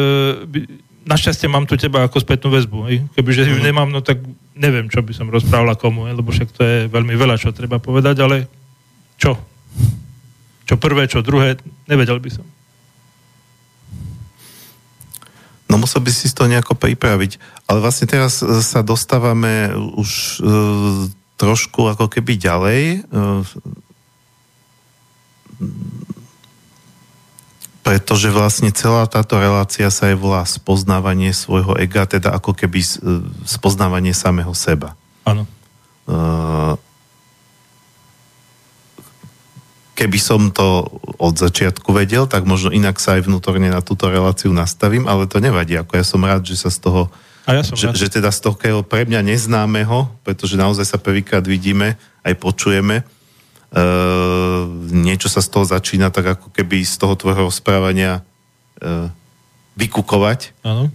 Speaker 2: našťastie mám tu teba ako spätnú väzbu. Hej? Kebyže ju mhm. nemám, no tak neviem, čo by som rozprával komu, hej? lebo však to je veľmi veľa, čo treba povedať, ale čo? Čo prvé, čo druhé, nevedel by som.
Speaker 1: No musel by si to nejako pripraviť. Ale vlastne teraz e, sa dostávame už e, trošku ako keby ďalej. E, pretože vlastne celá táto relácia sa je volá spoznávanie svojho ega, teda ako keby e, spoznávanie samého seba.
Speaker 2: Áno.
Speaker 1: E, keby som to od začiatku vedel, tak možno inak sa aj vnútorne na túto reláciu nastavím, ale to nevadí, ako ja som rád, že sa z toho
Speaker 2: a ja som
Speaker 1: že,
Speaker 2: rád.
Speaker 1: že teda z toho pre mňa neznámeho, pretože naozaj sa prvýkrát vidíme, aj počujeme, niečo sa z toho začína, tak ako keby z toho tvojho rozprávania uh, vykukovať.
Speaker 2: Áno.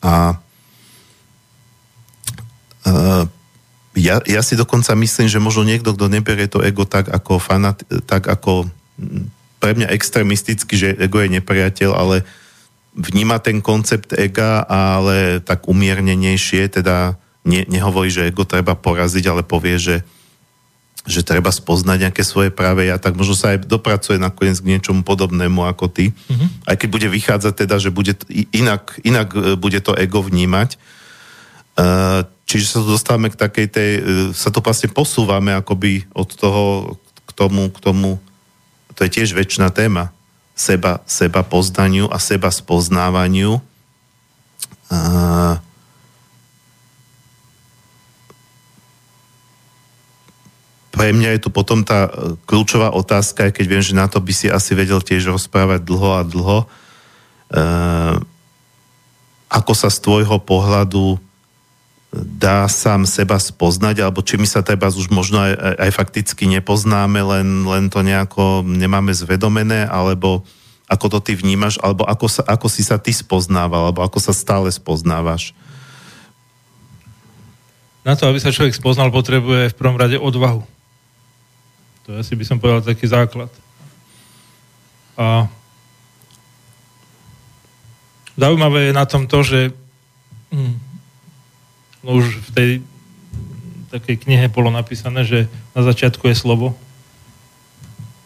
Speaker 1: A uh, ja, ja si dokonca myslím, že možno niekto, kto neberie to ego tak ako fanat, tak ako mm, pre mňa extremisticky, že ego je nepriateľ, ale vníma ten koncept ega, ale tak umiernenejšie, teda ne, nehovorí, že ego treba poraziť, ale povie, že že treba spoznať nejaké svoje práve ja, tak možno sa aj dopracuje nakoniec k niečomu podobnému ako ty. Mm-hmm. Aj keď bude vychádzať teda, že bude inak, inak e, bude to ego vnímať. Uh, čiže sa tu dostávame k takej tej, e, sa to vlastne posúvame akoby od toho k tomu, k tomu, to je tiež väčšina téma, seba, seba poznaniu a seba spoznávaniu. Uh, pre mňa je tu potom tá e, kľúčová otázka, keď viem, že na to by si asi vedel tiež rozprávať dlho a dlho. E, ako sa z tvojho pohľadu dá sám seba spoznať, alebo či my sa treba už možno aj, aj fakticky nepoznáme, len, len to nejako nemáme zvedomené, alebo ako to ty vnímaš, alebo ako, sa, ako si sa ty spoznával, alebo ako sa stále spoznávaš.
Speaker 2: Na to, aby sa človek spoznal, potrebuje v prvom rade odvahu. To asi by som povedal taký základ. A zaujímavé je na tom to, že hm, no už v tej takej knihe bolo napísané, že na začiatku je slovo.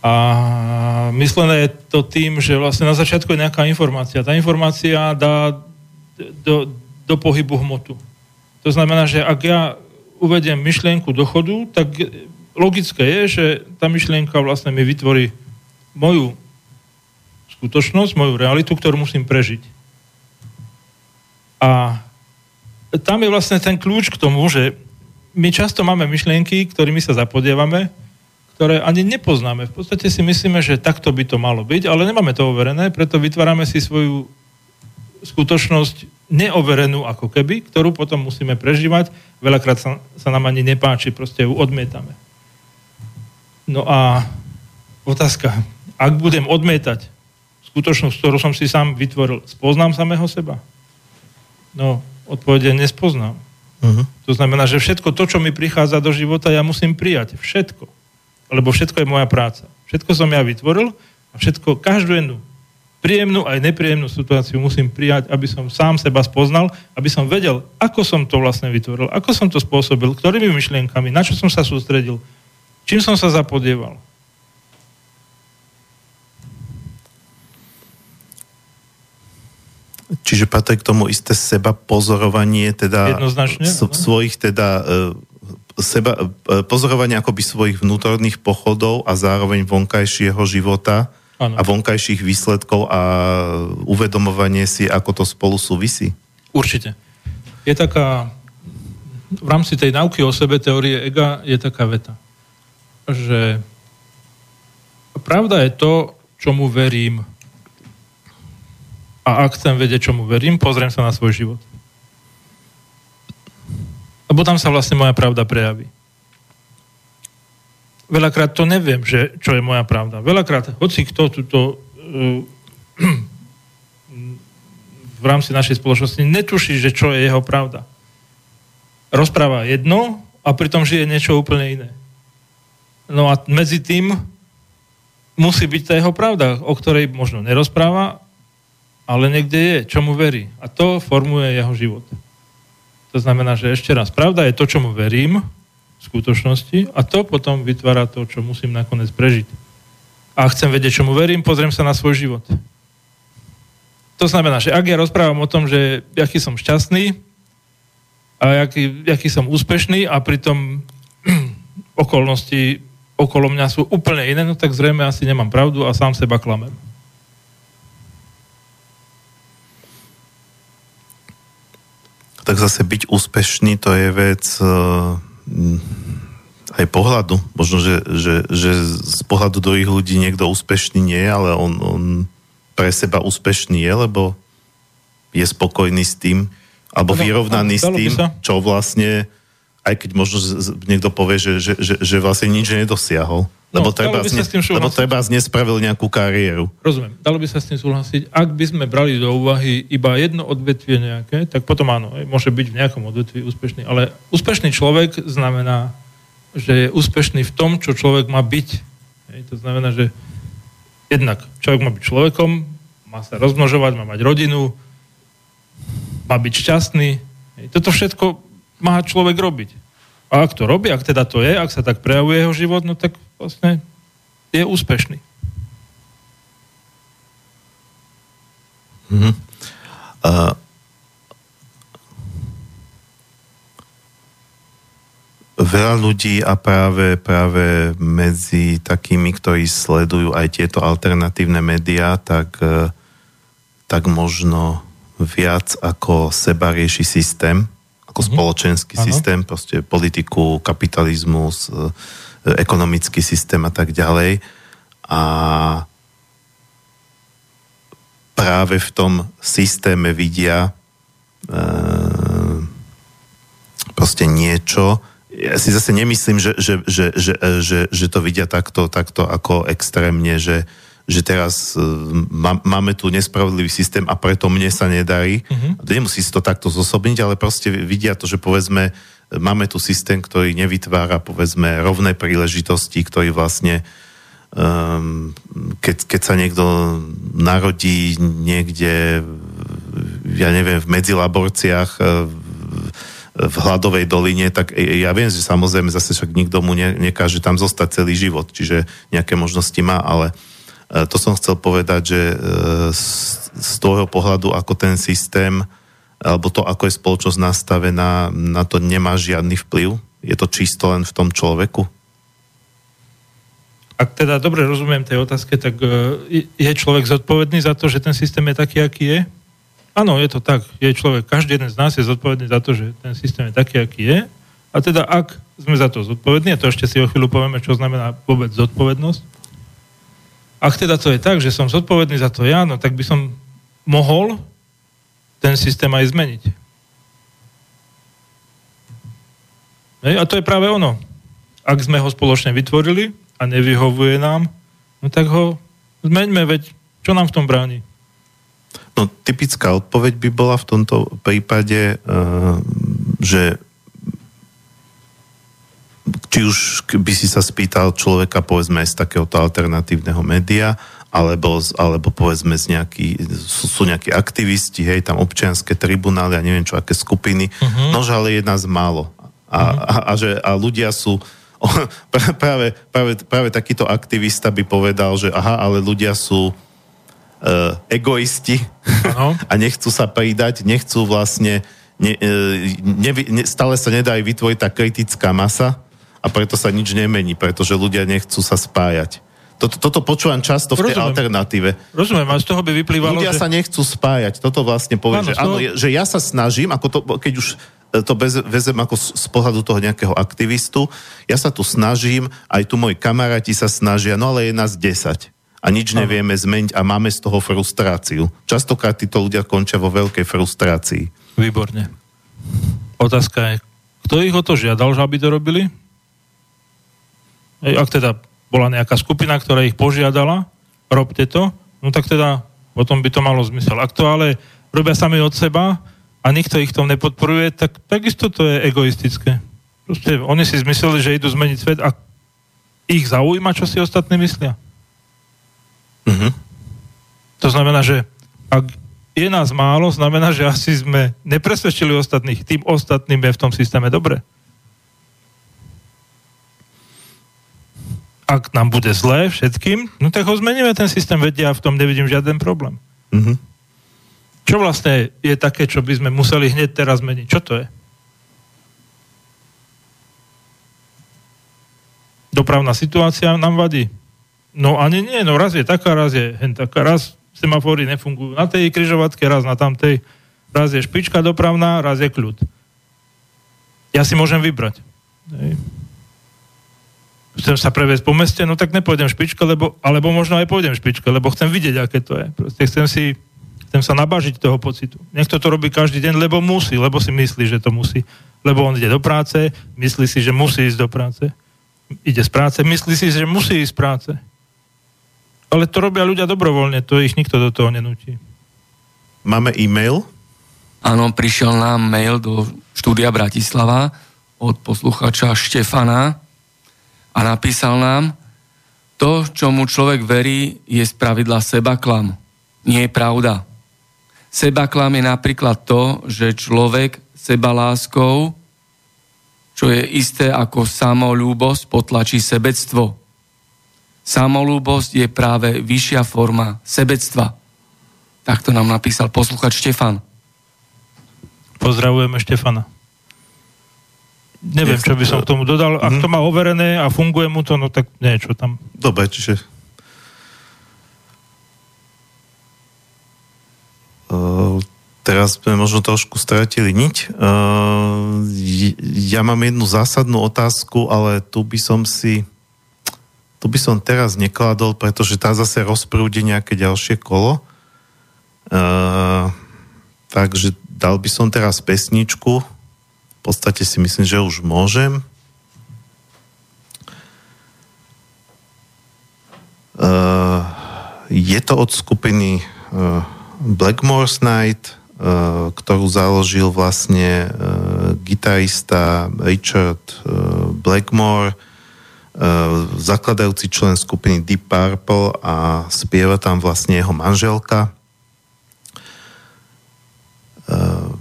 Speaker 2: A myslené je to tým, že vlastne na začiatku je nejaká informácia. Tá informácia dá do, do pohybu hmotu. To znamená, že ak ja uvediem myšlienku do chodu, tak logické je, že tá myšlienka vlastne mi vytvorí moju skutočnosť, moju realitu, ktorú musím prežiť. A tam je vlastne ten kľúč k tomu, že my často máme myšlienky, ktorými sa zapodievame, ktoré ani nepoznáme. V podstate si myslíme, že takto by to malo byť, ale nemáme to overené, preto vytvárame si svoju skutočnosť neoverenú ako keby, ktorú potom musíme prežívať. Veľakrát sa, sa nám ani nepáči, proste ju odmietame. No a otázka, ak budem odmietať skutočnosť, ktorú som si sám vytvoril, spoznám samého seba? No, odpovede nespoznám.
Speaker 1: Uh-huh.
Speaker 2: To znamená, že všetko to, čo mi prichádza do života, ja musím prijať. Všetko. Lebo všetko je moja práca. Všetko som ja vytvoril a všetko, každú jednu príjemnú aj nepríjemnú situáciu musím prijať, aby som sám seba spoznal, aby som vedel, ako som to vlastne vytvoril, ako som to spôsobil, ktorými myšlienkami, na čo som sa sústredil, čím som sa zapodieval.
Speaker 1: Čiže patrí k tomu isté seba pozorovanie, teda
Speaker 2: Jednoznačne,
Speaker 1: s- svojich teda e, seba, e, pozorovanie akoby svojich vnútorných pochodov a zároveň vonkajšieho života
Speaker 2: Áno.
Speaker 1: a vonkajších výsledkov a uvedomovanie si, ako to spolu súvisí.
Speaker 2: Určite. Je taká, v rámci tej nauky o sebe, teórie ega, je taká veta, že pravda je to, čomu verím. A ak chcem vedieť, čomu verím, pozriem sa na svoj život. Lebo tam sa vlastne moja pravda prejaví. Veľakrát to neviem, že čo je moja pravda. Veľakrát, hoci kto túto uh, v rámci našej spoločnosti netuší, že čo je jeho pravda. Rozpráva jedno a pritom žije niečo úplne iné. No a medzi tým musí byť tá jeho pravda, o ktorej možno nerozpráva, ale niekde je, čomu verí. A to formuje jeho život. To znamená, že ešte raz, pravda je to, čomu verím v skutočnosti a to potom vytvára to, čo musím nakoniec prežiť. A chcem vedieť, čomu verím, pozriem sa na svoj život. To znamená, že ak ja rozprávam o tom, že aký som šťastný a aký, aký som úspešný a pritom okolnosti okolo mňa sú úplne iné, no tak zrejme asi nemám pravdu a sám seba klamem.
Speaker 1: Tak zase byť úspešný, to je vec, e, aj pohľadu. Možno, že, že, že z pohľadu druhých ľudí niekto úspešný nie ale on, on pre seba úspešný je, lebo je spokojný s tým, alebo vyrovnaný s tým, čo vlastne, aj keď možno z- z- niekto povie, že, že, že, že vlastne nič nedosiahol. Lebo,
Speaker 2: No,
Speaker 1: treba,
Speaker 2: tým
Speaker 1: lebo treba nespravil nejakú kariéru.
Speaker 2: Rozumiem, dalo by sa s tým súhlasiť. Ak by sme brali do úvahy iba jedno odvetvie nejaké, tak potom áno, môže byť v nejakom odvetví úspešný. Ale úspešný človek znamená, že je úspešný v tom, čo človek má byť. Hej, to znamená, že jednak človek má byť človekom, má sa rozmnožovať, má mať rodinu, má byť šťastný. Hej, toto všetko má človek robiť. A ak to robí, ak teda to je, ak sa tak prejavuje jeho život, no tak vlastne je úspešný.
Speaker 1: Uh, veľa ľudí a práve, práve medzi takými, ktorí sledujú aj tieto alternatívne médiá, tak, eh, tak možno viac ako seba rieši systém, ako mm-hmm. spoločenský
Speaker 2: Áno.
Speaker 1: systém, proste politiku, kapitalizmus, eh, ekonomický systém a tak ďalej. A práve v tom systéme vidia e, proste niečo. Ja si zase nemyslím, že, že, že, že, že, že to vidia takto, takto ako extrémne, že, že teraz e, má, máme tu nespravodlivý systém a preto mne sa nedarí. Mm-hmm. Nemusí si to takto zosobniť, ale proste vidia to, že povedzme máme tu systém, ktorý nevytvára povedzme rovné príležitosti, ktorý vlastne um, keď, keď sa niekto narodí niekde, ja neviem, v medzilaborciách, eh, v- hladovej doline, tak ja viem, že samozrejme zase však nikto mu ne, nekáže tam zostať celý život, čiže nejaké možnosti má, ale eh, to som chcel povedať, že z, z toho pohľadu, ako ten systém alebo to, ako je spoločnosť nastavená, na to nemá žiadny vplyv. Je to čisto len v tom človeku.
Speaker 2: Ak teda dobre rozumiem tej otázke, tak e, je človek zodpovedný za to, že ten systém je taký, aký je? Áno, je to tak. Je človek, každý jeden z nás je zodpovedný za to, že ten systém je taký, aký je. A teda ak sme za to zodpovední, a to ešte si o chvíľu povieme, čo znamená vôbec zodpovednosť, ak teda to je tak, že som zodpovedný za to ja, no tak by som mohol ten systém aj zmeniť. Hej, a to je práve ono. Ak sme ho spoločne vytvorili a nevyhovuje nám, no tak ho zmeňme, veď čo nám v tom bráni?
Speaker 1: No, typická odpoveď by bola v tomto prípade, uh, že či už by si sa spýtal človeka, povedzme, z takéhoto alternatívneho média, alebo, alebo povedzme z nejaký, sú, sú nejakí aktivisti, hej, tam občianské tribunály a neviem čo, aké skupiny, uh-huh. no, že ale je nás málo. A, uh-huh. a, a, že, a ľudia sú, práve, práve, práve takýto aktivista by povedal, že aha, ale ľudia sú uh, egoisti a nechcú sa pridať, nechcú vlastne, ne, e, ne, ne, stále sa nedá aj vytvoriť tá kritická masa a preto sa nič nemení, pretože ľudia nechcú sa spájať. Toto, toto počúvam často v tej
Speaker 2: Rozumiem.
Speaker 1: alternatíve.
Speaker 2: Rozumiem, a z toho by vyplývalo,
Speaker 1: Ľudia
Speaker 2: že...
Speaker 1: sa nechcú spájať. Toto vlastne povie,
Speaker 2: Áno,
Speaker 1: že,
Speaker 2: toho-
Speaker 1: áno, že ja sa snažím, ako to, keď už e, to bez, vezem ako z, z pohľadu toho nejakého aktivistu, ja sa tu snažím, aj tu moji kamaráti sa snažia, no ale je nás 10 a nič nevieme zmeniť a máme z toho frustráciu. Častokrát títo ľudia končia vo veľkej frustrácii.
Speaker 2: Výborne. Otázka je, kto ich o to žiadal, že aby to robili? Ak teda bola nejaká skupina, ktorá ich požiadala, robte to, no tak teda potom by to malo zmysel. Ak to ale robia sami od seba a nikto ich tom nepodporuje, tak takisto to je egoistické. Proste oni si zmysleli, že idú zmeniť svet a ich zaujíma, čo si ostatní myslia.
Speaker 1: Mhm.
Speaker 2: To znamená, že ak je nás málo, znamená, že asi sme nepresvedčili ostatných. Tým ostatným je v tom systéme dobre. Ak nám bude zlé všetkým, no tak ho zmeníme ten systém, vedia, ja v tom nevidím žiaden problém.
Speaker 1: Mhm.
Speaker 2: Čo vlastne je také, čo by sme museli hneď teraz zmeniť? Čo to je? Dopravná situácia nám vadí. No ani nie, no raz je taká, raz je hen taká, raz semafory nefungujú na tej križovatke, raz na tamtej, raz je špička dopravná, raz je kľud. Ja si môžem vybrať. Hej. Chcem sa previesť po meste, no tak nepôjdem špičke, lebo, alebo možno aj pôjdem špičke, lebo chcem vidieť, aké to je. Proste chcem si, chcem sa nabažiť toho pocitu. Niekto to robí každý deň, lebo musí, lebo si myslí, že to musí. Lebo on ide do práce, myslí si, že musí ísť do práce. Ide z práce, myslí si, že musí ísť z práce. Ale to robia ľudia dobrovoľne, to ich nikto do toho nenúti.
Speaker 1: Máme e-mail?
Speaker 3: Áno, prišiel nám mail do štúdia Bratislava od posluchača Štefana a napísal nám, to, čomu človek verí, je spravidla sebaklam. Nie je pravda. Sebaklam je napríklad to, že človek sebaláskou, čo je isté ako samolúbosť, potlačí sebectvo. Samolúbosť je práve vyššia forma sebectva. Takto nám napísal posluchač Štefan.
Speaker 2: Pozdravujeme Štefana. Neviem, čo by som k tomu dodal. Ak to má overené a funguje mu to, no tak niečo tam.
Speaker 1: Dobre, čiže... Uh, teraz sme možno trošku stratili niť. Uh, ja mám jednu zásadnú otázku, ale tu by som si tu by som teraz nekladol, pretože tá zase rozprúdi nejaké ďalšie kolo. Uh, takže dal by som teraz pesničku. Podstate si myslím, že už môžem. Uh, je to od skupiny uh, Blackmore's Night, uh, ktorú založil vlastne uh, gitarista Richard uh, Blackmore, uh, zakladajúci člen skupiny Deep Purple a spieva tam vlastne jeho manželka. Uh,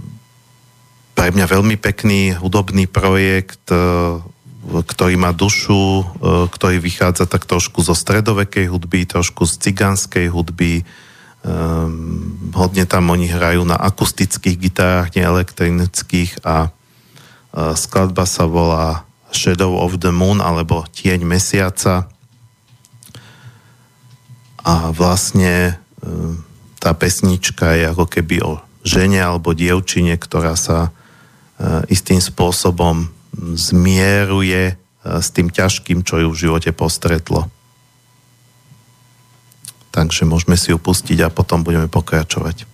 Speaker 1: pre mňa veľmi pekný hudobný projekt, uh, ktorý má dušu, uh, ktorý vychádza tak trošku zo stredovekej hudby, trošku z cigánskej hudby. Um, hodne tam oni hrajú na akustických gitárach, neelektronických a uh, skladba sa volá Shadow of the Moon alebo Tieň mesiaca a vlastne um, tá pesnička je ako keby o žene alebo dievčine, ktorá sa istým spôsobom zmieruje uh, s tým ťažkým, čo ju v živote postretlo. Takže môžeme si ju a potom budeme pokračovať.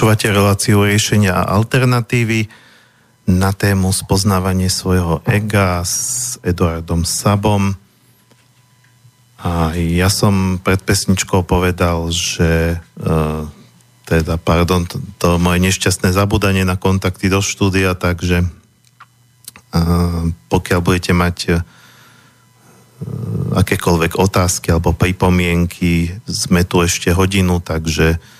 Speaker 1: Počúvate reláciu riešenia a alternatívy na tému spoznávanie svojho ega s Eduardom Sabom. A ja som pred pesničkou povedal, že uh, teda, pardon, to, to moje nešťastné zabudanie na kontakty do štúdia, takže uh, pokiaľ budete mať uh, akékoľvek otázky alebo pripomienky, sme tu ešte hodinu, takže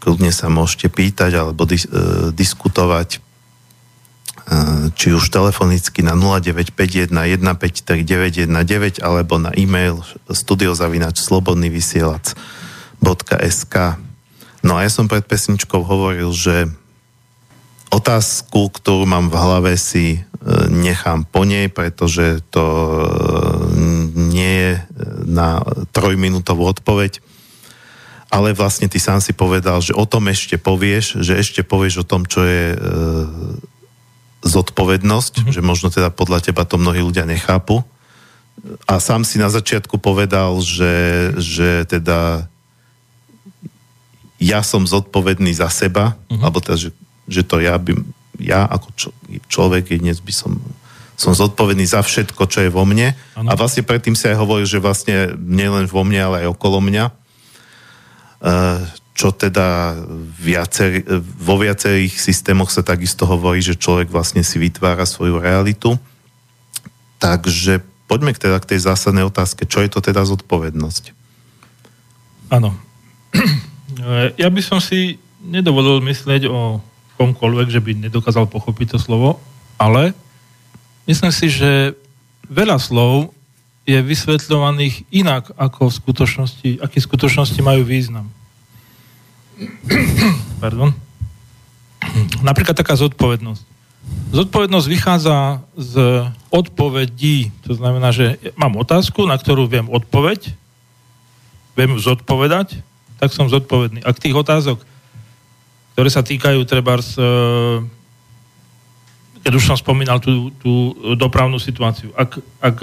Speaker 1: kľudne sa môžete pýtať alebo dis, uh, diskutovať uh, či už telefonicky na 0951 153 919 alebo na e-mail studiozavinač slobodnyvysielac.sk No a ja som pred pesničkou hovoril, že otázku, ktorú mám v hlave si nechám po nej, pretože to nie je na trojminútovú odpoveď ale vlastne ty sám si povedal, že o tom ešte povieš, že ešte povieš o tom, čo je e, zodpovednosť, mm-hmm. že možno teda podľa teba to mnohí ľudia nechápu. A sám si na začiatku povedal, že, že teda ja som zodpovedný za seba, mm-hmm. alebo teda, že, že to ja by, ja ako čo, človek dnes by som som zodpovedný za všetko, čo je vo mne. Ano. A vlastne predtým si aj hovoril, že vlastne nielen vo mne, ale aj okolo mňa. Eh, čo teda viacer, vo viacerých systémoch sa takisto hovorí, že človek vlastne si vytvára svoju realitu. Takže poďme k teda k tej zásadnej otázke, čo je to teda zodpovednosť?
Speaker 2: Áno. Ja by som si nedovolil myslieť o komkoľvek, že by nedokázal pochopiť to slovo, ale myslím si, že veľa slov je vysvetľovaných inak, ako v skutočnosti, aký v skutočnosti majú význam. Pardon. Napríklad taká zodpovednosť. Zodpovednosť vychádza z odpovedí. To znamená, že mám otázku, na ktorú viem odpoveď, viem zodpovedať, tak som zodpovedný. Ak tých otázok, ktoré sa týkajú treba z, e, keď už som spomínal tú, tú dopravnú situáciu, ak, ak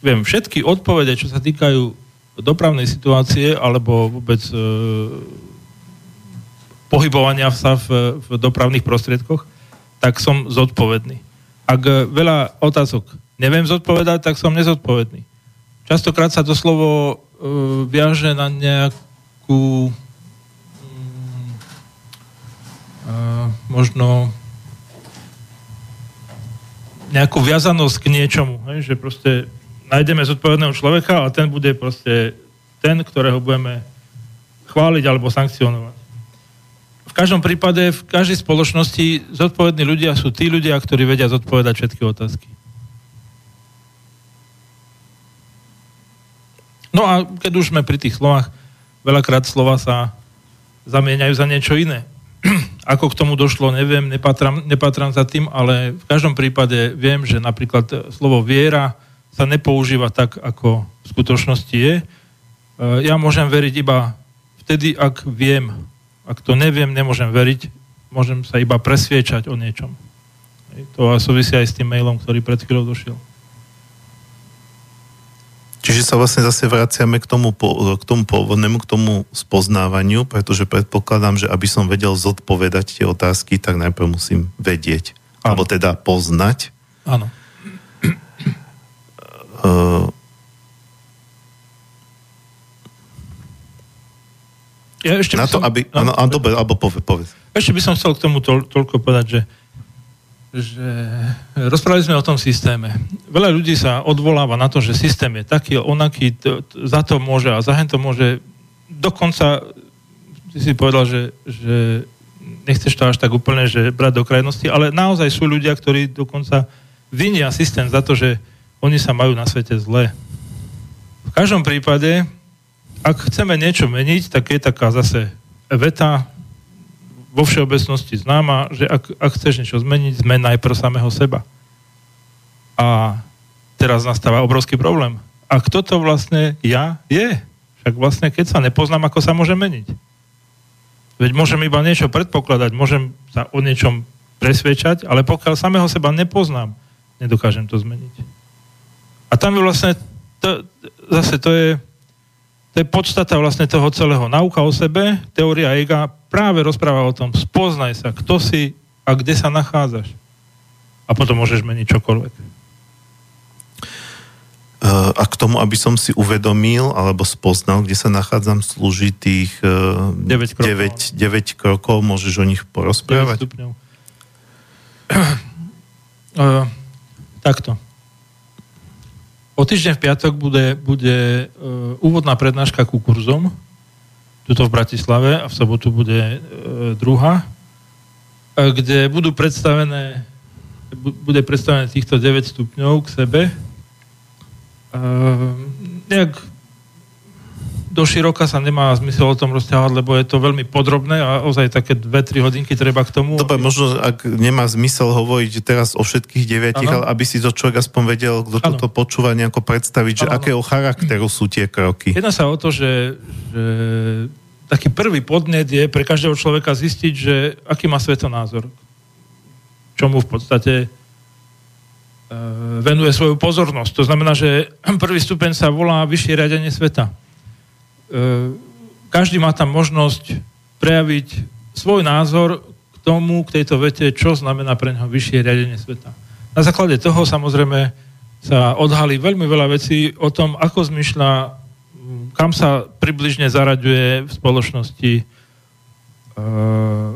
Speaker 2: viem všetky odpovede, čo sa týkajú dopravnej situácie alebo vôbec e, pohybovania sa v, v dopravných prostriedkoch, tak som zodpovedný. Ak veľa otázok neviem zodpovedať, tak som nezodpovedný. Častokrát sa to slovo e, viaže na nejakú mm, e, možno nejakú viazanosť k niečomu, hej? že proste nájdeme zodpovedného človeka a ten bude proste ten, ktorého budeme chváliť alebo sankcionovať. V každom prípade, v každej spoločnosti zodpovední ľudia sú tí ľudia, ktorí vedia zodpovedať všetky otázky. No a keď už sme pri tých slovách, veľakrát slova sa zamieňajú za niečo iné. Ako k tomu došlo, neviem, nepatram, nepatram za tým, ale v každom prípade viem, že napríklad slovo viera, sa nepoužíva tak, ako v skutočnosti je. E, ja môžem veriť iba vtedy, ak viem. Ak to neviem, nemôžem veriť, môžem sa iba presviečať o niečom. To súvisí aj s tým mailom, ktorý pred chvíľou došiel.
Speaker 1: Čiže sa vlastne zase vraciame k tomu, k tomu pôvodnému, k tomu spoznávaniu, pretože predpokladám, že aby som vedel zodpovedať tie otázky, tak najprv musím vedieť. Ano. Alebo teda poznať.
Speaker 2: Áno. Ja ešte
Speaker 1: na to, som, aby... No, no, dobre, alebo povedz, povedz.
Speaker 2: Ešte by som chcel k tomu to, toľko povedať, že, že rozprávali sme o tom systéme. Veľa ľudí sa odvoláva na to, že systém je taký, onaký, to, to, za to môže a za to môže. Dokonca ty si povedal, že, že nechceš to až tak úplne, že brať do krajnosti, ale naozaj sú ľudia, ktorí dokonca vinia systém za to, že oni sa majú na svete zle. V každom prípade, ak chceme niečo meniť, tak je taká zase veta vo všeobecnosti známa, že ak, ak chceš niečo zmeniť, zmen najprv samého seba. A teraz nastáva obrovský problém. A kto to vlastne ja je? Však vlastne, keď sa nepoznám, ako sa môže meniť. Veď môžem iba niečo predpokladať, môžem sa o niečom presvedčať, ale pokiaľ samého seba nepoznám, nedokážem to zmeniť. A tam je vlastne, to, zase to je To je podstata vlastne toho celého. Nauka o sebe, teória ega práve rozpráva o tom, spoznaj sa, kto si a kde sa nachádzaš. A potom môžeš meniť čokoľvek.
Speaker 1: Uh, a k tomu, aby som si uvedomil alebo spoznal, kde sa nachádzam, slúži tých uh,
Speaker 2: 9 krokov.
Speaker 1: 9, 9 krokov, môžeš o nich
Speaker 2: 9
Speaker 1: porozprávať?
Speaker 2: stupňov. Uh, takto. O týždeň v piatok bude, bude uh, úvodná prednáška ku kurzom, tuto v Bratislave a v sobotu bude uh, druhá, uh, kde budú predstavené bu- bude predstavené týchto 9 stupňov k sebe. Nejak do široka sa nemá zmysel o tom rozťahovať, lebo je to veľmi podrobné a ozaj také 2-3 hodinky treba k tomu.
Speaker 1: Dobre, možno, ak nemá zmysel hovoriť teraz o všetkých deviatich, ale aby si to človek aspoň vedel, kto
Speaker 2: Áno.
Speaker 1: toto počúva, nejako predstaviť, že
Speaker 2: Áno, áno.
Speaker 1: akého charakteru sú tie kroky.
Speaker 2: Jedná sa o to, že, že taký prvý podnet je pre každého človeka zistiť, že aký má svetonázor. Čomu v podstate e, venuje svoju pozornosť. To znamená, že prvý stupeň sa volá vyššie riadenie sveta. E, každý má tam možnosť prejaviť svoj názor k tomu, k tejto vete, čo znamená pre neho vyššie riadenie sveta. Na základe toho samozrejme sa odhalí veľmi veľa vecí o tom, ako zmyšľa, m, kam sa približne zaraďuje v spoločnosti, e,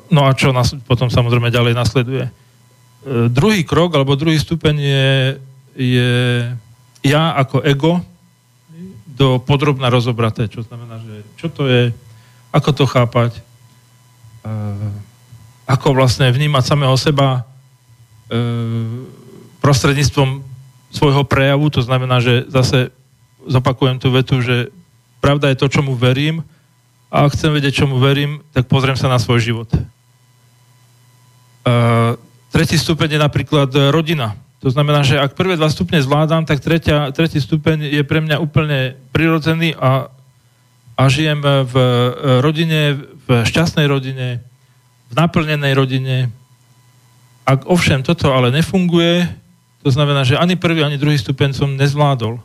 Speaker 2: no a čo potom samozrejme ďalej nasleduje. E, druhý krok, alebo druhý stupeň je, je ja ako ego do podrobná rozobraté, čo znamená, že čo to je, ako to chápať, e, ako vlastne vnímať samého seba e, prostredníctvom svojho prejavu, to znamená, že zase zopakujem tú vetu, že pravda je to, čomu verím a ak chcem vedieť, čomu verím, tak pozriem sa na svoj život. Uh, tretí stupeň je napríklad rodina. To znamená, že ak prvé dva stupne zvládam, tak tretia, tretí stupeň je pre mňa úplne prirodzený a, a žijem v e, rodine, v šťastnej rodine, v naplnenej rodine. Ak ovšem toto ale nefunguje, to znamená, že ani prvý, ani druhý stupeň som nezvládol.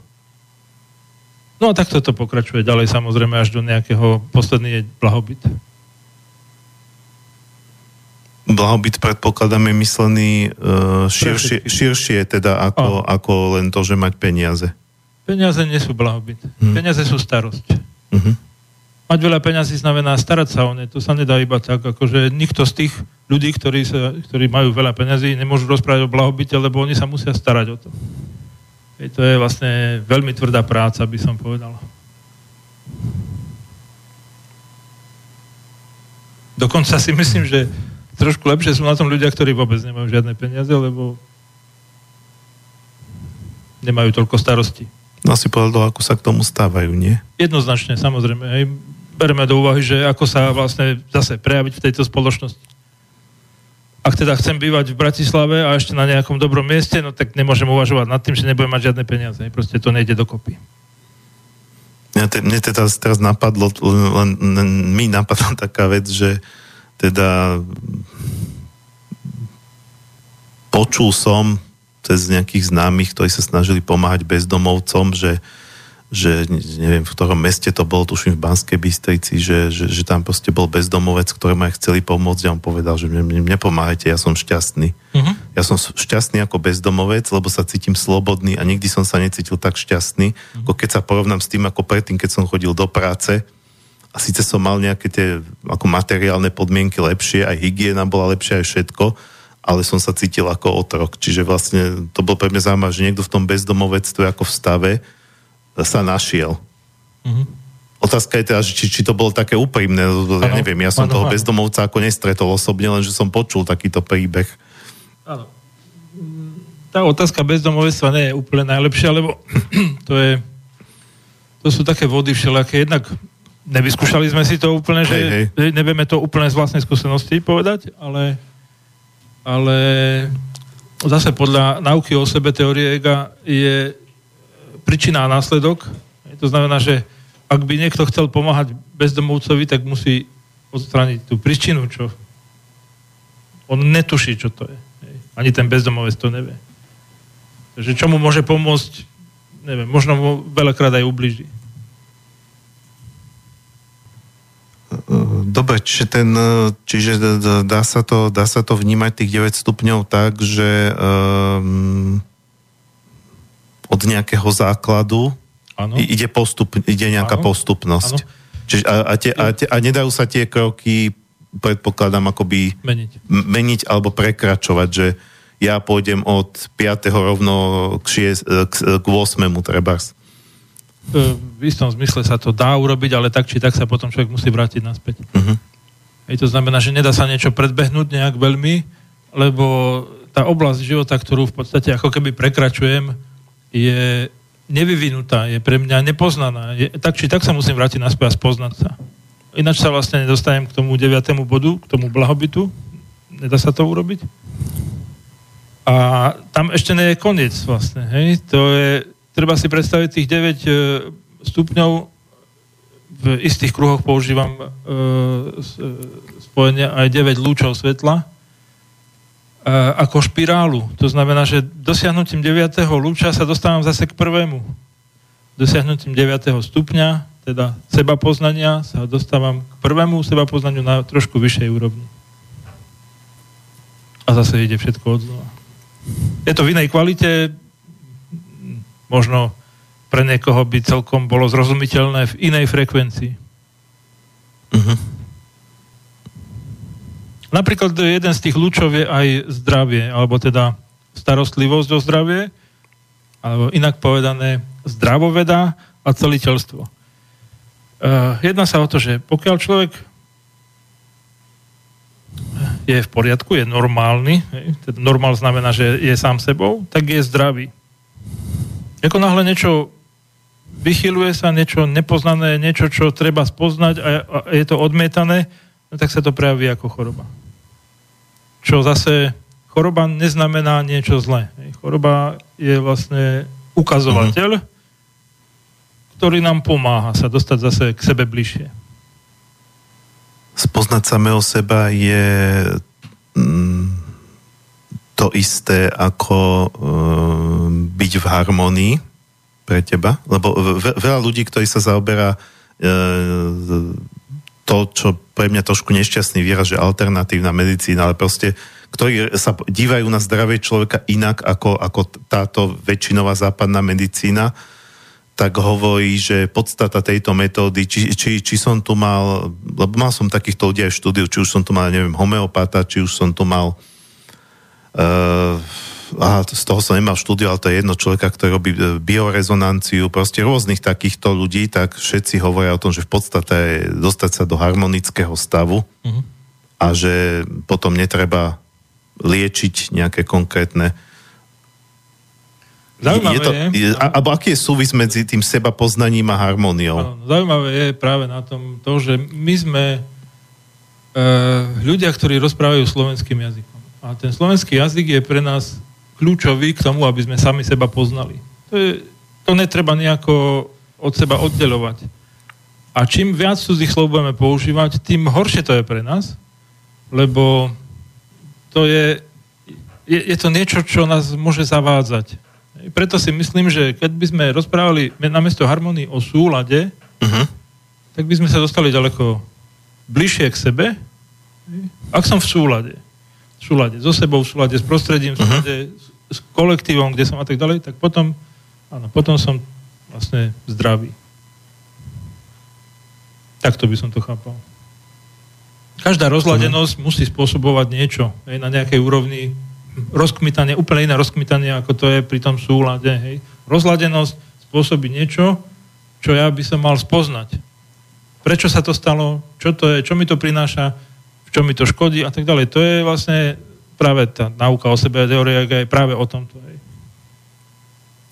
Speaker 2: No a takto to pokračuje ďalej samozrejme až do nejakého posledný je. Blahobyt
Speaker 1: predpokladám je myslený uh, širšie, širšie teda ako, ako len to, že mať peniaze.
Speaker 2: Peniaze nie sú blahobyt.
Speaker 1: Hm.
Speaker 2: Peniaze sú starosť.
Speaker 1: Uh-huh.
Speaker 2: Mať veľa peňazí znamená starať sa o ne. To sa nedá iba tak, akože nikto z tých ľudí, ktorí, sa, ktorí majú veľa peňazí, nemôžu rozprávať o blahobite, lebo oni sa musia starať o to. Hej, to je vlastne veľmi tvrdá práca, by som povedal. Dokonca si myslím, že trošku lepšie sú na tom ľudia, ktorí vôbec nemajú žiadne peniaze, lebo nemajú toľko starostí.
Speaker 1: No si povedal, ako sa k tomu stávajú, nie?
Speaker 2: Jednoznačne, samozrejme. Hej. Bereme do úvahy, že ako sa vlastne zase prejaviť v tejto spoločnosti. Ak teda chcem bývať v Bratislave a ešte na nejakom dobrom mieste, no tak nemôžem uvažovať nad tým, že nebudem mať žiadne peniaze. Hej. Proste to nejde dokopy.
Speaker 1: Mňa, te, mne teda teraz napadlo, len, len mi napadla taká vec, že teda počul som cez nejakých známych, ktorí sa snažili pomáhať bezdomovcom, že, že neviem, v ktorom meste to bolo, tuším v Banskej Bystrici, že, že, že tam proste bol bezdomovec, ktorému aj chceli pomôcť a on povedal, že mne, mne nepomáhajte, ja som šťastný.
Speaker 2: Uh-huh.
Speaker 1: Ja som šťastný ako bezdomovec, lebo sa cítim slobodný a nikdy som sa necítil tak šťastný,
Speaker 2: Mhm.
Speaker 1: ako keď sa porovnám s tým, ako predtým, keď som chodil do práce a síce som mal nejaké tie ako materiálne podmienky lepšie, aj hygiena bola lepšia, aj všetko, ale som sa cítil ako otrok. Čiže vlastne to bol pre mňa zaujímavé, že niekto v tom bezdomovectve ako v stave sa našiel.
Speaker 2: Uh-huh.
Speaker 1: Otázka je teda, či, či to bolo také úprimné, lebo ja neviem, ja som
Speaker 2: áno,
Speaker 1: toho
Speaker 2: áno.
Speaker 1: bezdomovca ako nestretol osobne, len že som počul takýto príbeh.
Speaker 2: Áno. Tá otázka bezdomovectva nie je úplne najlepšia, lebo to je to sú také vody všelijaké. Jednak nevyskúšali sme si to úplne, že
Speaker 1: Hej,
Speaker 2: hej. nevieme to úplne z vlastnej skúsenosti povedať, ale, ale zase podľa nauky o sebe teórie ega je príčina a následok. To znamená, že ak by niekto chcel pomáhať bezdomovcovi, tak musí odstrániť tú príčinu, čo on netuší, čo to je. Ani ten bezdomovec to nevie. Takže čo mu môže pomôcť, neviem, možno mu veľakrát aj ubliží.
Speaker 1: Dobre, čiže, ten, e, čiže dá, sa to, dá sa to vnímať tých 9 stupňov tak, že um, od nejakého základu
Speaker 2: Áno.
Speaker 1: i- ide, postup, ide nejaká
Speaker 2: Áno.
Speaker 1: postupnosť.
Speaker 2: Áno.
Speaker 1: Čiže a, a, tie, a, tie, a nedajú sa tie kroky, predpokladám, akoby
Speaker 2: Meniť.
Speaker 1: meniť alebo prekračovať, že ja pôjdem od 5. rovno k, 6, k, k 8. trebárs.
Speaker 2: E, V istom zmysle sa to dá urobiť, ale tak či tak sa potom človek musí vrátiť naspäť.
Speaker 1: Mhm.
Speaker 2: Hej, to znamená, že nedá sa niečo predbehnúť nejak veľmi, lebo tá oblasť života, ktorú v podstate ako keby prekračujem, je nevyvinutá, je pre mňa nepoznaná. Je, tak či tak sa musím vrátiť naspäť a spoznať sa. Ináč sa vlastne nedostanem k tomu deviatému bodu, k tomu blahobytu. Nedá sa to urobiť. A tam ešte nie je koniec vlastne. Hej? To je, treba si predstaviť tých 9 e, stupňov v istých kruhoch používam e, e, spojenie aj 9 lúčov svetla ako špirálu. To znamená, že dosiahnutím 9. lúča sa dostávam zase k prvému. Dosiahnutím 9. stupňa, teda seba poznania, sa dostávam k prvému seba poznaniu na trošku vyššej úrovni. A zase ide všetko od znova. Je to v inej kvalite, možno pre niekoho by celkom bolo zrozumiteľné v inej frekvencii.
Speaker 1: Mhm.
Speaker 2: Napríklad jeden z tých lúčov je aj zdravie, alebo teda starostlivosť o zdravie, alebo inak povedané zdravoveda a celiteľstvo. Uh, jedná sa o to, že pokiaľ človek je v poriadku, je normálny, hej, teda normál znamená, že je sám sebou, tak je zdravý. Ako náhle niečo vychyluje sa, niečo nepoznané, niečo, čo treba spoznať a, a je to odmietané, no tak sa to prejaví ako choroba. Čo zase choroba neznamená niečo zlé. Choroba je vlastne ukazovateľ, ktorý nám pomáha sa dostať zase k sebe bližšie.
Speaker 1: Spoznať samého seba je mm, to isté ako mm, byť v harmonii pre teba? Lebo ve- veľa ľudí, ktorí sa zaoberá e, to, čo pre mňa trošku nešťastný výraz, že alternatívna medicína, ale proste ktorí sa dívajú na zdravie človeka inak ako, ako táto väčšinová západná medicína, tak hovorí, že podstata tejto metódy, či, či, či som tu mal, lebo mal som takýchto ľudí aj v štúdiu, či už som tu mal, neviem, homeopata, či už som tu mal uh, aha, z toho som nemal štúdiu, ale to je jedno človeka, ktorý robí e, biorezonanciu, proste rôznych takýchto ľudí, tak všetci hovoria o tom, že v podstate je dostať sa do harmonického stavu
Speaker 2: Mhm.
Speaker 1: a že potom netreba liečiť nejaké konkrétne
Speaker 2: Zaujímavé
Speaker 1: je to,
Speaker 2: je,
Speaker 1: je, a, alebo aký je súvis medzi tým seba poznaním a harmóniou?
Speaker 2: Áno, zaujímavé je práve na tom to, že my sme e, ľudia, ktorí rozprávajú slovenským jazykom. A ten slovenský jazyk je pre nás kľúčový k tomu, aby sme sami seba poznali. To, je, to netreba nejako od seba oddelovať. A čím viac cudzích slov budeme používať, tým horšie to je pre nás, lebo to je, je, je to niečo, čo nás môže zavádzať. Preto si myslím, že keď by sme rozprávali namiesto harmonii o súlade,
Speaker 1: Uh-huh.
Speaker 2: tak by sme sa dostali ďaleko bližšie k sebe, ak som v súlade. V súlade so sebou, v súlade s prostredím, v súlade s, s kolektívom, kde som a tak ďalej, tak potom, áno, potom som vlastne zdravý. Takto by som to chápal. Každá rozladenosť musí spôsobovať niečo hej, na nejakej úrovni rozkmitanie, úplne iné rozkmitanie, ako to je pri tom súlade. Hej. Rozladenosť spôsobí niečo, čo ja by som mal spoznať. Prečo sa to stalo, čo to je, čo mi to prináša, v čom mi to škodí a tak ďalej. To je vlastne práve tá nauka o sebe a teória je práve o tomto. Hej.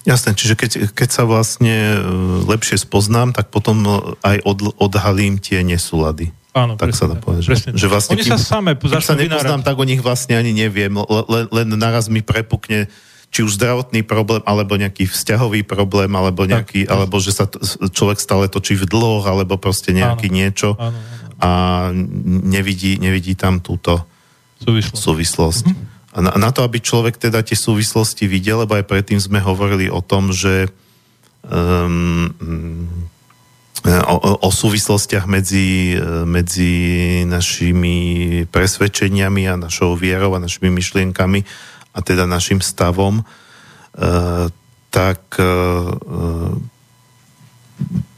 Speaker 1: Jasné, čiže keď, keď sa vlastne e, lepšie spoznám, tak potom e, aj od, odhalím tie nesúlady.
Speaker 2: Áno,
Speaker 1: Tak sa dá povedať, že-
Speaker 2: presne
Speaker 1: že
Speaker 2: tak.
Speaker 1: vlastne
Speaker 2: Oni
Speaker 1: kým-
Speaker 2: sa same
Speaker 1: Keď sa nepoznám,
Speaker 2: vynárať.
Speaker 1: tak o nich vlastne ani neviem. Len, len naraz mi prepukne či už zdravotný problém, alebo nejaký vzťahový problém, alebo nejaký,
Speaker 2: tak.
Speaker 1: alebo že sa t- človek stále točí v dlhoch, alebo proste nejaký
Speaker 2: Áno.
Speaker 1: niečo
Speaker 2: Áno, áno.
Speaker 1: A nevidí, nevidí tam túto
Speaker 2: Súvislo.
Speaker 1: súvislosť.
Speaker 2: Mhm.
Speaker 1: A na, na to, aby človek teda tie súvislosti videl, lebo aj predtým sme hovorili o tom, že um, o, o, súvislostiach medzi, e, medzi našimi presvedčeniami a našou vierou a našimi myšlienkami a teda našim stavom, e, tak e,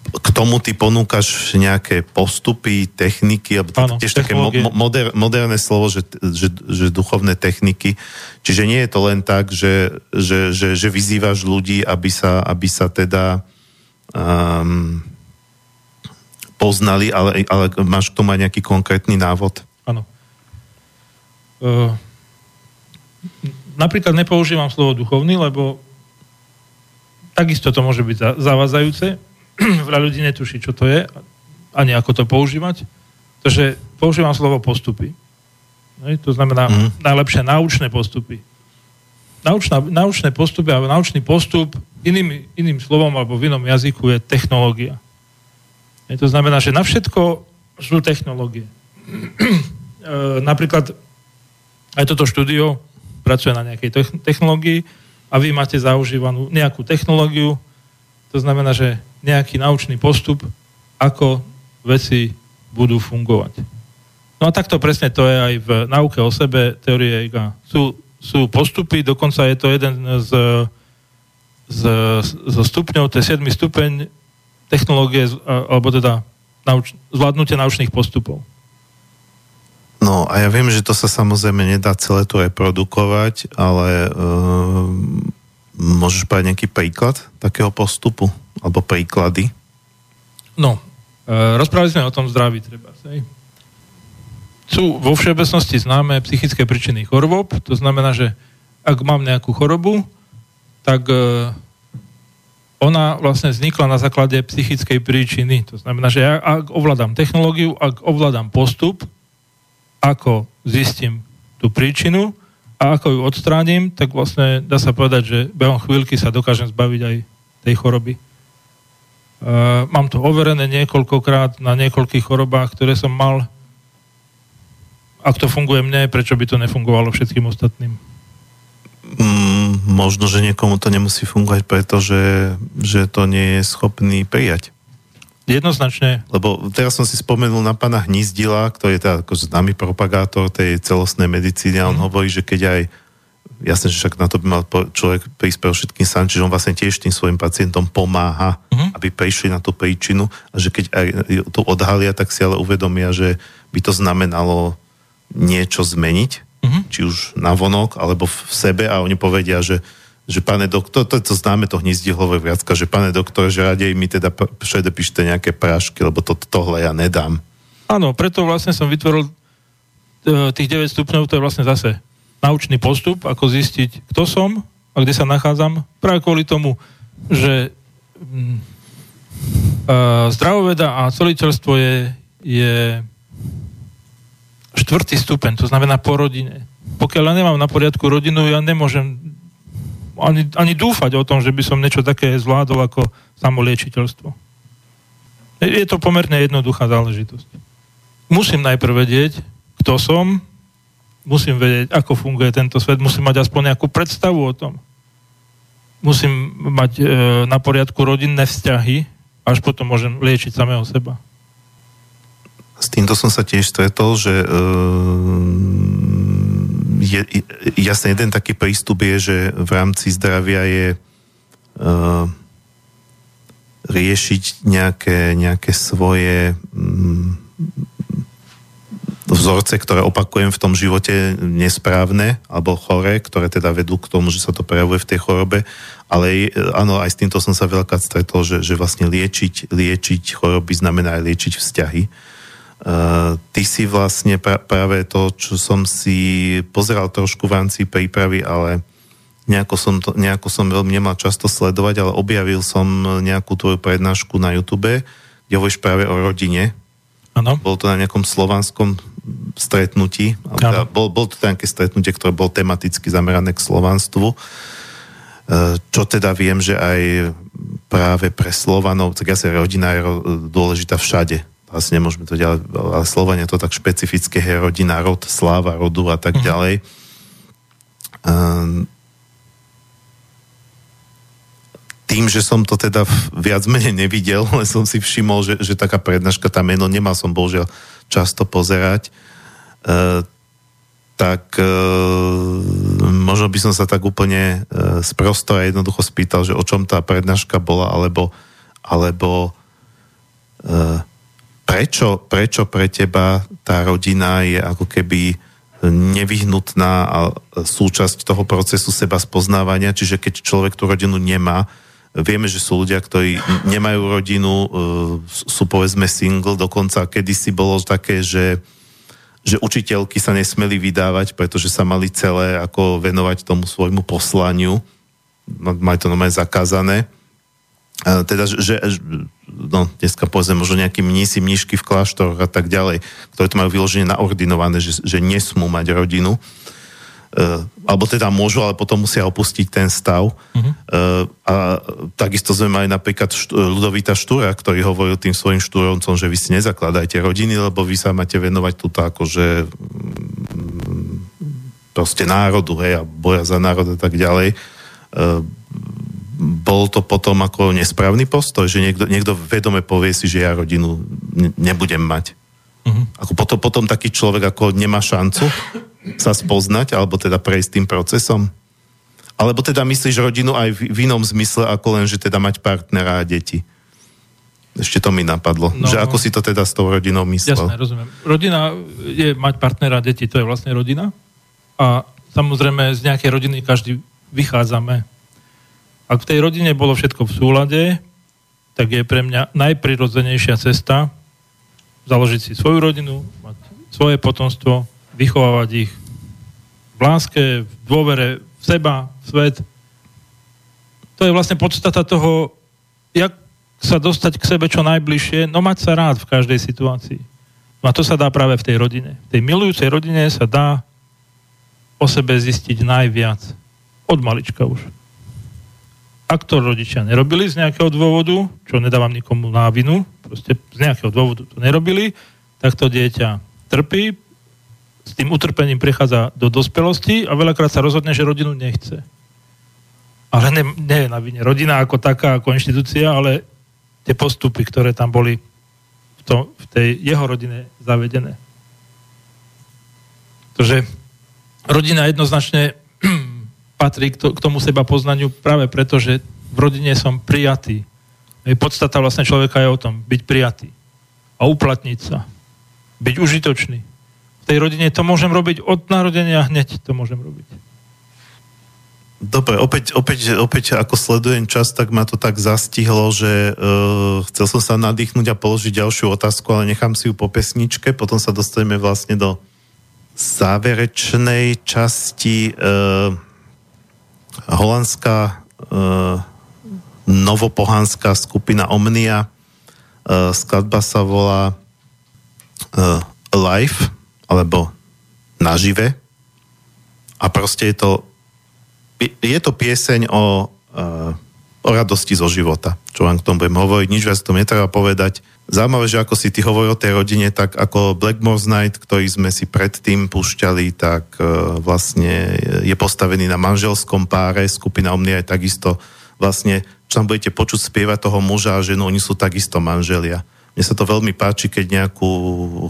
Speaker 1: k tomu ty ponúkaš nejaké postupy, techniky, alebo
Speaker 2: Áno,
Speaker 1: tiež také mo, moder, moderné slovo, že, že, že duchovné techniky. Čiže nie je to len tak, že, že, že, že vyzývaš ľudí, aby sa, aby sa teda um, poznali, ale, ale máš k tomu aj nejaký konkrétny návod?
Speaker 2: Áno. Uh, napríklad nepoužívam slovo duchovný, lebo takisto to môže byť za- zavádzajúce. Veľa ľudí netuší, čo to je, ani ako to používať. Takže používam slovo postupy. Hej, to znamená
Speaker 1: Mhm.
Speaker 2: najlepšie naučné postupy. Naučná, naučné postupy alebo naučný postup iným, iným slovom alebo v inom jazyku je technológia. Hej, to znamená, že na všetko sú technológie. E, napríklad aj toto štúdio pracuje na nejakej techn- technológii a vy máte zaužívanú nejakú technológiu, to znamená, že nejaký naučný postup, ako veci budú fungovať. No a takto presne to je aj v nauke o sebe, teórie IGA. Sú, sú postupy, dokonca je to jeden z, z, zo stupňov, to je 7. stupeň technológie, z- alebo teda nauč, zvládnutie naučných postupov.
Speaker 1: No a ja viem, že to sa samozrejme nedá celé to reprodukovať, ale um, môžeš povedať nejaký príklad takého postupu? Alebo príklady?
Speaker 2: No, e, rozprávali sme o tom zdraví treba. Hej. Sú vo všeobecnosti známe psychické príčiny chorôb, to znamená, že ak mám nejakú chorobu, tak e, ona vlastne vznikla na základe psychickej príčiny. To znamená, že ja, ak ovládam technológiu, ak ovládam postup, ako zistím tú príčinu a ako ju odstránim, tak vlastne dá sa povedať, že behom chvíľky sa dokážem zbaviť aj tej choroby. Uh, mám to overené niekoľkokrát na niekoľkých chorobách, ktoré som mal. Ak to funguje mne, prečo by to nefungovalo všetkým ostatným?
Speaker 1: Mm, možno, že niekomu to nemusí fungovať, pretože že to nie je schopný prijať.
Speaker 2: Jednoznačne,
Speaker 1: Lebo teraz som si spomenul na pána Hnízdila, ktorý je teda ako známy propagátor tej celostnej medicíny a on hovorí, že keď aj jasné, že však na to by mal človek prísť pre všetkým sám, čiže on vlastne tiež tým svojim pacientom pomáha,
Speaker 2: Mhm.
Speaker 1: aby prišli na tú príčinu a že keď aj to odhalia, tak si ale uvedomia, že by to znamenalo niečo zmeniť,
Speaker 2: Mhm.
Speaker 1: či už na vonok, alebo v sebe a oni povedia, že že pane doktor, to, to známe to hnízdihlové viacka, že pane doktor, že radej mi teda predepíšte nejaké prášky, lebo to, tohle ja nedám.
Speaker 2: áno, preto vlastne som vytvoril e, tých 9 stupňov, to je vlastne zase naučný postup, ako zistiť, kto som a kde sa nachádzam, práve kvôli tomu, že e, zdravoveda a celiteľstvo je, je štvrtý stupeň, to znamená po rodine. Pokiaľ ja nemám na poriadku rodinu, ja nemôžem ani, ani dúfať o tom, že by som niečo také zvládol ako samoliečiteľstvo. Je to pomerne jednoduchá záležitosť. Musím najprv vedieť, kto som, musím vedieť, ako funguje tento svet, musím mať aspoň nejakú predstavu o tom. Musím mať e, na poriadku rodinné vzťahy, až potom môžem liečiť samého seba.
Speaker 1: S týmto som sa tiež stretol, že uh, je, jasne jeden taký prístup je, že v rámci zdravia je uh, riešiť nejaké, nejaké svoje um, vzorce, ktoré opakujem v tom živote nesprávne alebo choré, ktoré teda vedú k tomu, že sa to prejavuje v tej chorobe. Ale je- áno, aj s týmto som sa veľakrát stretol, že, že vlastne liečiť, liečiť choroby znamená aj liečiť vzťahy. Ty si vlastne práve to, čo som si pozeral trošku v rámci prípravy, ale nejako som, to, nejako som veľmi nemal často sledovať, ale objavil som nejakú tvoju prednášku na YouTube, kde hovoríš práve o rodine.
Speaker 2: Áno.
Speaker 1: Bolo to na nejakom slovanskom stretnutí. teda. Bol, bol to nejaké stretnutie, ktoré bolo tematicky zamerané k slovanstvu. Čo teda viem, že aj práve pre Slovanov, tak asi rodina je dôležitá všade. Asi nemôžeme to ďalej, ale Slovania to tak špecifické je rodina, rod, sláva, rodu a tak ďalej. Ehm, tým, že som to teda viac menej nevidel, len som si všimol, že, že taká prednáška tam je, no nemal som bohužiaľ často pozerať, e, tak e, možno by som sa tak úplne e, sprosto a jednoducho spýtal, že o čom tá prednáška bola, alebo, alebo e, prečo, prečo pre teba tá rodina je ako keby nevyhnutná a súčasť toho procesu seba spoznávania, čiže keď človek tú rodinu nemá, vieme, že sú ľudia, ktorí nemajú rodinu, e, sú povedzme single, dokonca kedysi bolo také, že že učiteľky sa nesmeli vydávať, pretože sa mali celé ako venovať tomu svojmu poslaniu. No, Mali to normálne zakázané. A teda, že, že no, dneska povedzme možno nejakí mnísi, mníšky v kláštoroch a tak ďalej, ktoré to majú vyložené naordinované, že, že nesmú mať rodinu. Uh, alebo teda môžu, ale potom musia opustiť ten stav. Uh-huh. Uh, a takisto sme mali napríklad št- Ludovita Štúra, ktorý hovoril tým svojim štúrovcom, že vy si nezakladajte rodiny, lebo vy sa máte venovať tuto akože mm, proste národu, hej, a boja za národ a tak ďalej. Uh, bol to potom ako nesprávny postoj, že niekto, niekto vedome povie si, že ja rodinu ne- nebudem mať. Uh-huh. Ako potom, potom taký človek ako nemá šancu sa spoznať, alebo teda prejsť tým procesom? Alebo teda myslíš rodinu aj v, v inom zmysle, ako len, že teda mať partnera a deti? Ešte to mi napadlo.
Speaker 2: No,
Speaker 1: že ako si to teda s tou rodinou myslel?
Speaker 2: Jasné, rozumiem. Rodina je mať partnera a deti, to je vlastne rodina. A samozrejme z nejakej rodiny každý vychádzame. Ak v tej rodine bolo všetko v súlade, tak je pre mňa najprirodzenejšia cesta založiť si svoju rodinu, mať svoje potomstvo, vychovávať ich v láske, v dôvere v seba, v svet. To je vlastne podstata toho, jak sa dostať k sebe čo najbližšie, no mať sa rád v každej situácii. No a to sa dá práve v tej rodine. V tej milujúcej rodine sa dá o sebe zistiť najviac. Od malička už. Ak to rodičia nerobili z nejakého dôvodu, čo nedávam nikomu na vinu, proste z nejakého dôvodu to nerobili, tak to dieťa trpí, s tým utrpením prechádza do dospelosti a veľakrát sa rozhodne, že rodinu nechce. Ale ne, nie je na vine rodina ako taká, ako inštitúcia, ale tie postupy, ktoré tam boli v, to, v tej jeho rodine zavedené. Takže rodina jednoznačne patrí k, to, k tomu seba poznaniu práve preto, že v rodine som prijatý. Podstata vlastne človeka je o tom, byť prijatý a uplatniť sa. Byť užitočný. V tej rodine to môžem robiť od narodenia hneď to môžem robiť.
Speaker 1: Dobre, opäť, opäť, opäť ako sledujem čas, tak ma to tak zastihlo, že uh, chcel som sa nadýchnuť a položiť ďalšiu otázku, ale nechám si ju po pesničke, potom sa dostaneme vlastne do záverečnej časti uh, holandská uh, novopohanská skupina Omnia. Uh, skladba sa volá uh, Live, alebo Nažive. A proste je to je to pieseň o, o radosti zo života, čo vám k tomu budem hovoriť, nič viac to netreba povedať. Zaujímavé, že ako si ty hovoril o tej rodine, tak ako Blackmore's Night, ktorý sme si predtým púšťali, tak uh, vlastne je postavený na manželskom páre, skupina Omnia je takisto vlastne, čo tam budete počuť spievať toho muža a ženu, oni sú takisto manželia. Mne sa to veľmi páči, keď nejakú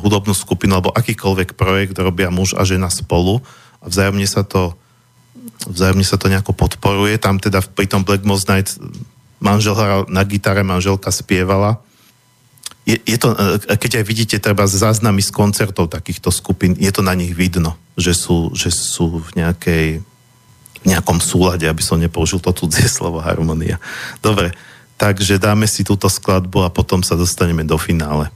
Speaker 1: hudobnú skupinu alebo akýkoľvek projekt robia muž a žena spolu a vzájomne sa to vzájomne sa to nejako podporuje. Tam teda pri tom Black Moss Night manžel hral na gitare, manželka spievala. Je, je to, e, keď aj vidíte treba záznamy z koncertov takýchto skupín, je to na nich vidno, že sú, že sú v nejakej v nejakom súlade, aby som nepoužil to cudzie slovo harmonia. Dobre, takže dáme si túto skladbu a potom sa dostaneme do finále.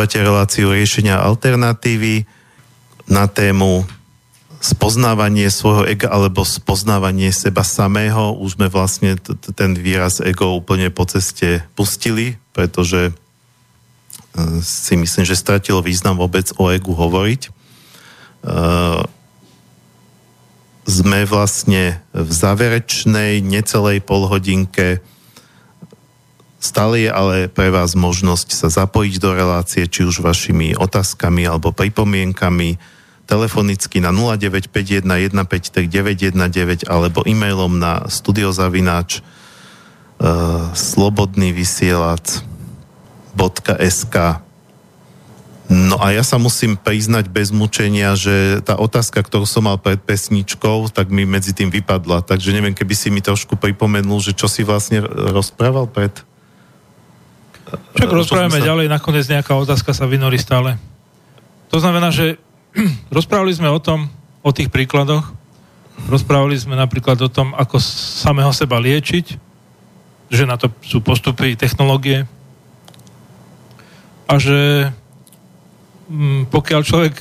Speaker 1: Počúvate reláciu riešenia alternatívy na tému spoznávanie svojho ega alebo spoznávanie seba samého. Už sme vlastne t- ten výraz ego úplne po ceste pustili, pretože e, si myslím, že stratilo význam vôbec o egu hovoriť. E, Sme vlastne v záverečnej necelej polhodinke Stále je ale pre vás možnosť sa zapojiť do relácie, či už vašimi otázkami alebo pripomienkami, telefonicky na 0951 153 919 alebo e-mailom na studiozavináč uh, slobodnyvysielac.sk No a ja sa musím priznať bez mučenia, že tá otázka, ktorú som mal pred pesničkou, tak mi medzi tým vypadla. Takže neviem, keby si mi trošku pripomenul, že čo si vlastne rozprával pred...
Speaker 2: Však
Speaker 1: Čo
Speaker 2: rozprávame
Speaker 1: sa-
Speaker 2: ďalej, nakoniec nejaká otázka sa vynorí stále. To znamená, že rozprávali sme o tom, o tých príkladoch, rozprávali sme napríklad o tom, ako samého seba liečiť, že na to sú postupy, technológie a že mm, pokiaľ človek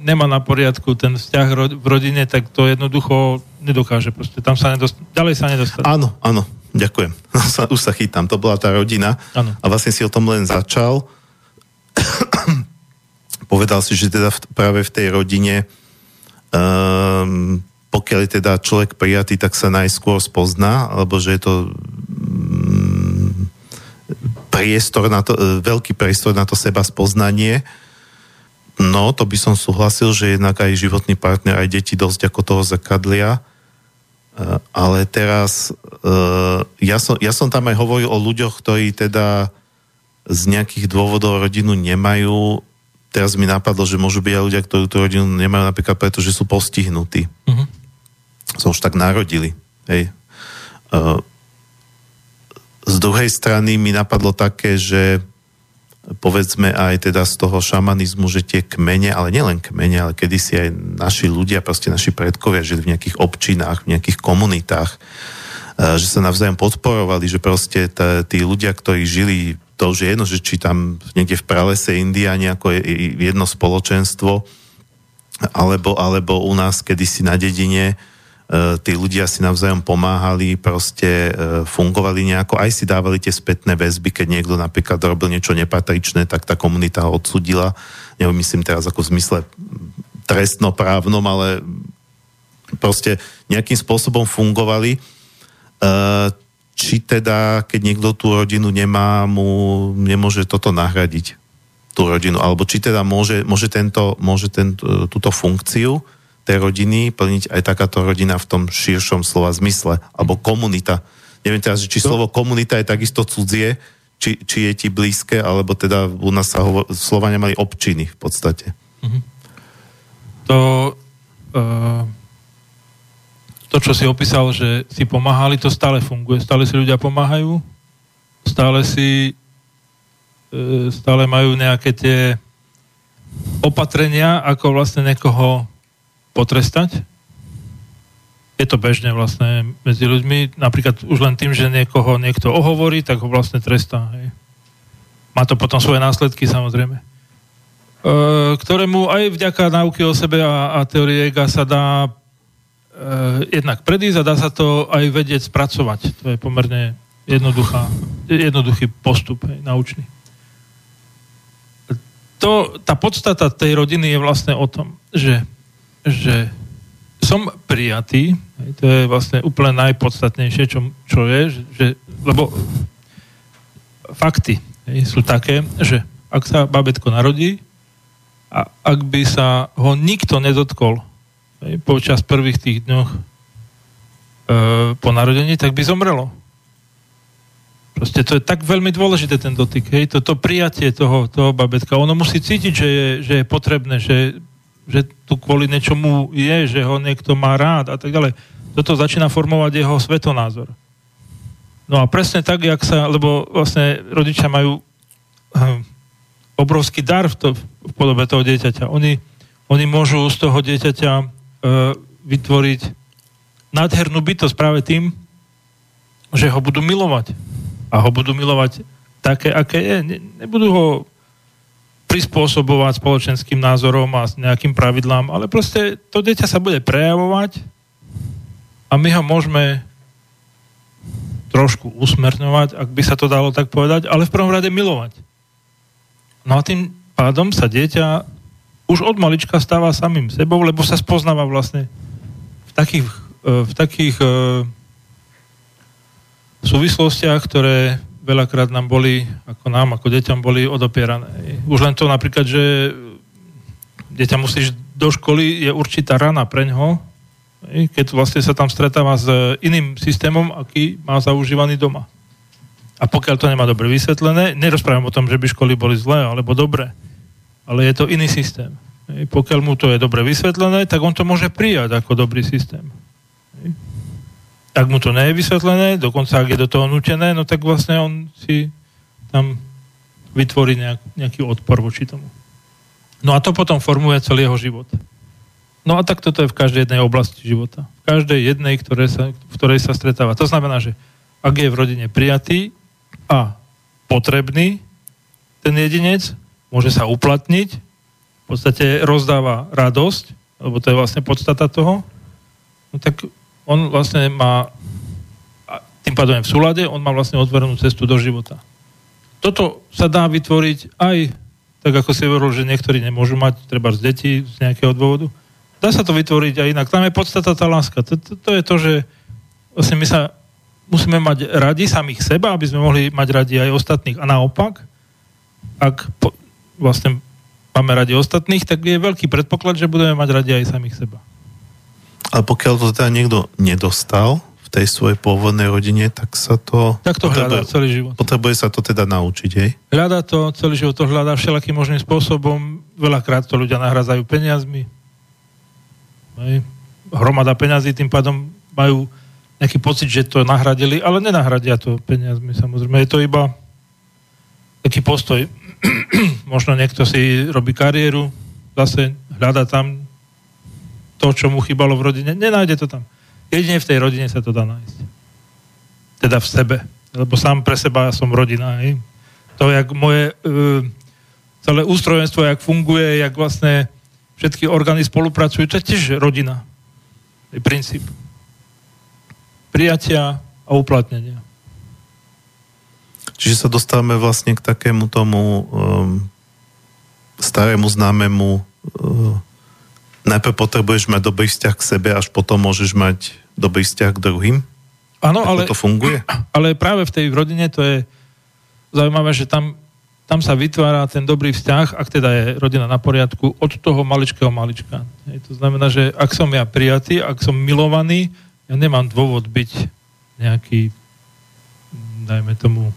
Speaker 2: nemá na poriadku ten vzťah ro- v rodine, tak to jednoducho nedokáže. Proste tam sa nedost- ďalej sa nedostane.
Speaker 1: Áno, áno, ďakujem. Sa- Už sa chytám, to bola tá rodina.
Speaker 2: Áno.
Speaker 1: A vlastne si o tom len začal. Povedal si, že teda v, práve v tej rodine um, pokiaľ je teda človek prijatý, tak sa najskôr spozná, alebo že je to mm, priestor na to, e, veľký priestor na to seba spoznanie. No, to by som súhlasil, že jednak aj životný partner, aj deti dosť ako toho zrkadlia. Uh, ale teraz uh, ja, som, ja som tam aj hovoril o ľuďoch, ktorí teda z nejakých dôvodov rodinu nemajú. Teraz mi napadlo, že môžu byť aj ľudia, ktorí tú rodinu nemajú napríklad preto, že sú postihnutí.
Speaker 2: Mhm.
Speaker 1: Sa už tak narodili. Hej. Uh, z druhej strany mi napadlo také, že povedzme aj teda z toho šamanizmu, že tie kmene, ale nielen kmene, ale kedysi aj naši ľudia, proste naši predkovia žili v nejakých občinách, v nejakých komunitách, eh, že sa navzájom podporovali, že proste tí ľudia, ktorí žili, to už je jedno, že či tam niekde v pralese India nejako je je jedno spoločenstvo, alebo, alebo u nás kedysi na dedine, e, tí ľudia si navzájom pomáhali, proste e, fungovali nejako, aj si dávali tie spätné väzby, keď niekto napríklad robil niečo nepatričné, tak tá komunita ho odsudila. Nemyslím teraz ako v zmysle trestnoprávnom, ale proste nejakým spôsobom fungovali. E, či teda, keď niekto tú rodinu nemá, mu nemôže toto nahradiť, tú rodinu, alebo či teda môže, môže, tento, môže tento, túto funkciu tej rodiny plniť aj takáto rodina v tom širšom slova zmysle, alebo komunita. Neviem teraz, či slovo komunita je takisto cudzie, či, či je ti blízke, alebo teda u nás sa hovor, Slovania mali občiny v podstate.
Speaker 2: To, uh, to, čo si opísal, že si pomáhali, to stále funguje. Stále si ľudia pomáhajú, stále si uh, stále majú nejaké tie opatrenia, ako vlastne niekoho potrestať. Je to bežne vlastne medzi ľuďmi, napríklad už len tým, že niekoho niekto ohovorí, tak ho vlastne trestá. Hej. Má to potom svoje následky samozrejme. E, ktorému aj vďaka náuky o sebe a, a teórie ega sa dá e, jednak predísť a dá sa to aj vedieť spracovať. To je pomerne jednoduchá, jednoduchý postup hej, naučný. To, tá podstata tej rodiny je vlastne o tom, že, že som prijatý, to je vlastne úplne najpodstatnejšie, čo, čo je, že, že, lebo fakty sú také, že ak sa babetko narodí a ak by sa ho nikto nedotkol počas prvých tých dňoch e, po narodení, tak by zomrelo. Proste to je tak veľmi dôležité, ten dotyk, hej, toto prijatie toho, toho babetka. Ono musí cítiť, že je, že je potrebné, že, že tu kvôli niečomu je, že ho niekto má rád a tak ďalej. Toto začína formovať jeho svetonázor. No a presne tak, jak sa, lebo vlastne rodičia majú hm, obrovský dar v, to, v podobe toho dieťaťa. Oni, oni môžu z toho dieťaťa e, vytvoriť nádhernú bytosť práve tým, že ho budú milovať. A ho budú milovať také, aké je. Ne, nebudú ho prispôsobovať spoločenským názorom a nejakým pravidlám, ale proste to dieťa sa bude prejavovať a my ho môžeme trošku usmerňovať, ak by sa to dalo tak povedať, ale v prvom rade milovať. No a tým pádom sa dieťa už od malička stáva samým sebou, lebo sa spoznáva vlastne v takých, e, v takých e, súvislostiach, ktoré veľakrát nám boli, ako nám, ako deťom boli odopierané. Už len to napríklad, že dieťa musí ísť do školy, je určitá rana pre ňoho, keď vlastne sa tam stretáva s iným systémom, aký má zaužívaný doma. A pokiaľ to nemá dobre vysvetlené, nerozprávam o tom, že by školy boli zlé alebo dobré, ale je to iný systém. Pokiaľ mu to je dobre vysvetlené, tak on to môže prijať ako dobrý systém. Ak mu to nie je vysvetlené, dokonca ak je do toho nutené, no tak vlastne on si tam vytvorí nejak, nejaký odpor voči tomu. No a to potom formuje celý jeho život. No a tak toto je v každej jednej oblasti života. V každej jednej, ktoré sa, v ktorej sa stretáva. To znamená, že ak je v rodine prijatý a potrebný ten jedinec, môže sa uplatniť, v podstate rozdáva radosť, lebo to je vlastne podstata toho, no tak on vlastne má, tým pádom v súlade, on má vlastne otvorenú cestu do života. Toto sa dá vytvoriť aj, tak ako si hovoril, že niektorí nemôžu mať, treba z detí z nejakého dôvodu. Dá sa to vytvoriť aj inak. Tam je podstata tá láska. To, to je to, že vlastne my sa musíme mať radi samých seba, aby sme mohli mať radi aj ostatných. A naopak, ak po, vlastne máme radi ostatných, tak je veľký predpoklad, že budeme mať radi aj samých seba.
Speaker 1: Ale pokiaľ to teda niekto nedostal v tej svojej pôvodnej rodine, tak sa to...
Speaker 2: Tak to hľadá celý život.
Speaker 1: Potrebuje sa to teda naučiť, hej?
Speaker 2: Hľadá to, celý život to hľadá všelakým možným spôsobom. Veľakrát to ľudia nahradzajú peniazmi. Hej. Hromada peňazí tým pádom majú nejaký pocit, že to nahradili, ale nenahradia to peniazmi samozrejme. Je to iba taký postoj. Možno niekto si robí kariéru, zase hľada tam to, čo mu chýbalo v rodine. Nenájde to tam. Jedine v tej rodine sa to dá nájsť. Teda v sebe. Lebo sám pre seba som rodina. Hej. To, jak moje e, celé ústrojenstvo, jak funguje, jak vlastne všetky orgány spolupracujú, to je tiež rodina. Je princíp. Prijatia a uplatnenia.
Speaker 1: Čiže sa dostávame vlastne k takému tomu um, starému známemu um, najprv potrebuješ mať dobrý vzťah k sebe, až potom môžeš mať dobrý vzťah k druhým?
Speaker 2: Áno, ale,
Speaker 1: to funguje?
Speaker 2: ale práve v tej rodine to je zaujímavé, že tam, tam sa vytvára ten dobrý vzťah, ak teda je rodina na poriadku, od toho maličkého malička. Hej, to znamená, že ak som ja prijatý, ak som milovaný, ja nemám dôvod byť nejaký, dajme tomu,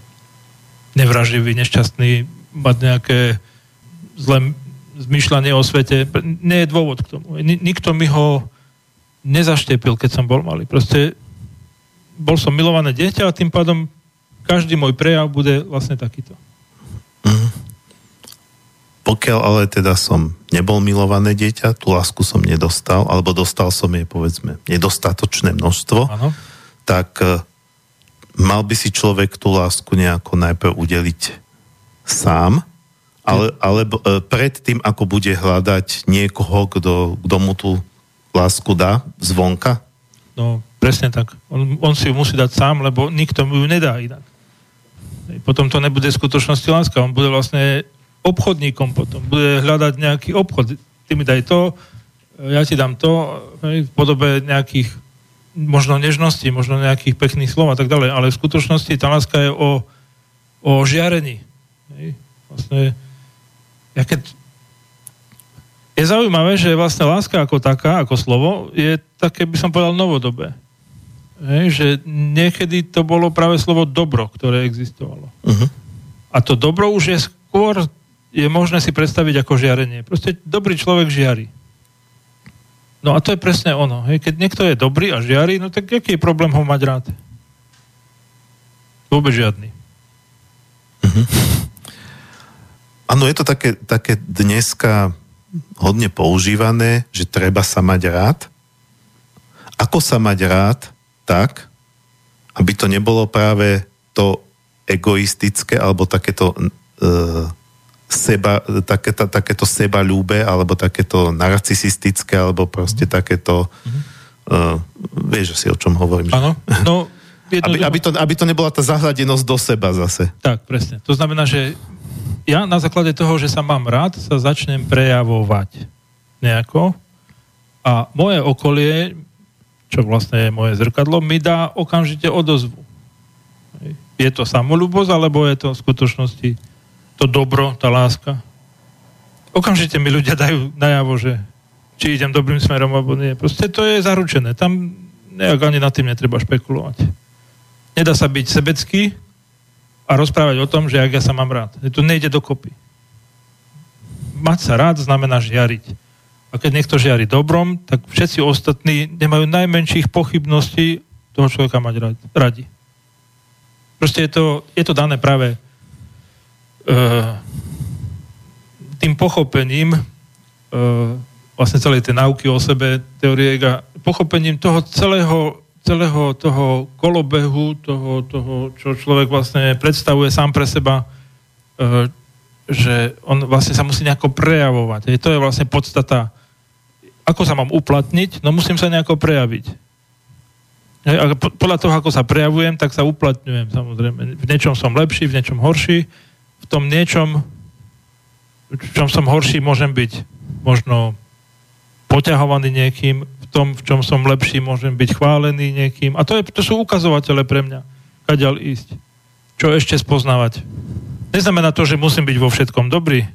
Speaker 2: nevraživý, nešťastný, mať nejaké zlé zmyšľanie o svete. Nie je dôvod k tomu. Ni- nikto mi ho nezaštepil, keď som bol malý. Proste bol som milované dieťa a tým pádom každý môj prejav bude vlastne takýto.
Speaker 1: Pokiaľ ale teda som nebol milované dieťa, tú lásku som nedostal, alebo dostal som jej, povedzme, nedostatočné množstvo,
Speaker 2: Áno.
Speaker 1: tak e, mal by si človek tú lásku nejako najprv udeliť sám, ale, alebo e, pred tým, ako bude hľadať niekoho, kto, kto mu tú lásku dá zvonka?
Speaker 2: No, presne tak. On, on si ju musí dať sám, lebo nikto mu ju nedá inak. Potom to nebude v skutočnosti láska. On bude vlastne obchodníkom potom. Bude hľadať nejaký obchod. Ty mi daj to, ja ti dám to, v podobe nejakých možno nežností, možno nejakých pekných slov a tak ďalej. Ale v skutočnosti tá láska je o, o žiarení. Vlastne, ja keď je zaujímavé, že vlastne láska ako taká, ako slovo, je také, by som povedal, novodobé. Hej, že niekedy to bolo práve slovo dobro, ktoré existovalo.
Speaker 1: Uh-huh.
Speaker 2: A to dobro už je skôr, je možné si predstaviť ako žiarenie. Proste dobrý človek žiari. No a to je presne ono. Hej. Keď niekto je dobrý a žiari, no tak aký je problém ho mať rád? Vôbec žiadny.
Speaker 1: Áno, je to také, také dneska hodne používané, že treba sa mať rád. Ako sa mať rád tak, aby to nebolo práve to egoistické alebo takéto uh, seba, takéto, takéto seba ľúbe alebo takéto narcisistické alebo proste takéto uh, vieš asi o čom hovorím.
Speaker 2: Áno? No,
Speaker 1: Aby, aby, to, aby to nebola tá zahladenosť do seba zase.
Speaker 2: Tak, presne. To znamená, že ja na základe toho, že sa mám rád, sa začnem prejavovať nejako a moje okolie, čo vlastne je moje zrkadlo, mi dá okamžite odozvu. Je to samolúbosť, alebo je to v skutočnosti to dobro, tá láska? Okamžite mi ľudia dajú najavo, že či idem dobrým smerom, alebo nie. Proste to je zaručené. Tam nejak ani nad tým netreba špekulovať. Nedá sa byť sebecký, a rozprávať o tom, že ak ja sa mám rád. To nejde dokopy. Mať sa rád znamená žiariť. A keď niekto žiari dobrom, tak všetci ostatní nemajú najmenších pochybností toho človeka mať rad, radi. Proste je to, je to dané práve uh, tým pochopením uh, vlastne celej tej náuky o sebe, teórie a pochopením toho celého celého toho kolobehu, toho, toho, čo človek vlastne predstavuje sám pre seba, e, že on vlastne sa musí nejako prejavovať. To je vlastne podstata. Ako sa mám uplatniť? No musím sa nejako prejaviť. A po- podľa toho, ako sa prejavujem, tak sa uplatňujem samozrejme. V niečom som lepší, v niečom horší. V tom niečom, v čom som horší, môžem byť možno poťahovaný niekým, tom, v čom som lepší, môžem byť chválený niekým. A to, je, to sú ukazovatele pre mňa. Kaďal ísť. Čo ešte spoznávať. Neznamená to, že musím byť vo všetkom dobrý,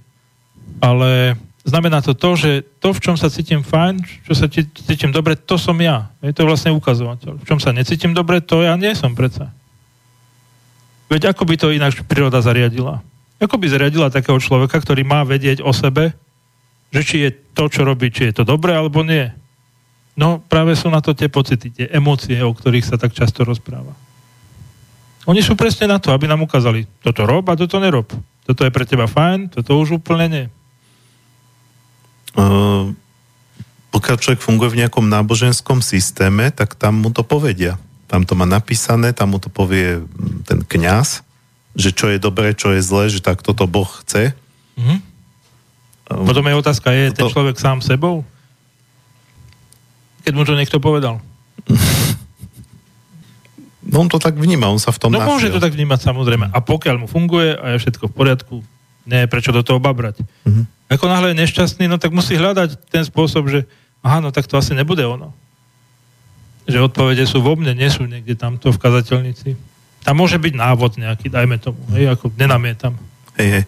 Speaker 2: ale znamená to to, že to, v čom sa cítim fajn, čo sa cí- cítim dobre, to som ja. Je to vlastne ukazovateľ. V čom sa necítim dobre, to ja nie som predsa. Veď ako by to inak príroda zariadila? Ako by zariadila takého človeka, ktorý má vedieť o sebe, že či je to, čo robí, či je to dobré alebo nie. No práve sú na to tie pocity, tie emócie, o ktorých sa tak často rozpráva. Oni sú presne na to, aby nám ukázali, toto rob a toto nerob. Toto je pre teba fajn, toto už úplne nie.
Speaker 1: Uh, pokiaľ človek funguje v nejakom náboženskom systéme, tak tam mu to povedia. Tam to má napísané, tam mu to povie mm, ten kňaz, že čo je dobré, čo je zlé, že tak toto Boh chce.
Speaker 2: Mhm.
Speaker 1: Um,
Speaker 2: Potom je otázka, je ten
Speaker 1: Toto-
Speaker 2: človek sám sebou? Keď mu to niekto povedal.
Speaker 1: No on to tak vníma, on sa v tom
Speaker 2: No môže
Speaker 1: našiel.
Speaker 2: to tak vnímať samozrejme. A pokiaľ mu funguje a je všetko v poriadku, nie prečo do toho babrať.
Speaker 1: Mhm.
Speaker 2: Ako náhle je nešťastný, no tak musí hľadať ten spôsob, že aha, no tak to asi nebude ono. že odpovede sú vo mne, nie sú niekde tamto v kazateľnici. Tam môže byť návod nejaký, dajme tomu, hej, ako nenamietam.
Speaker 1: Hej, hej.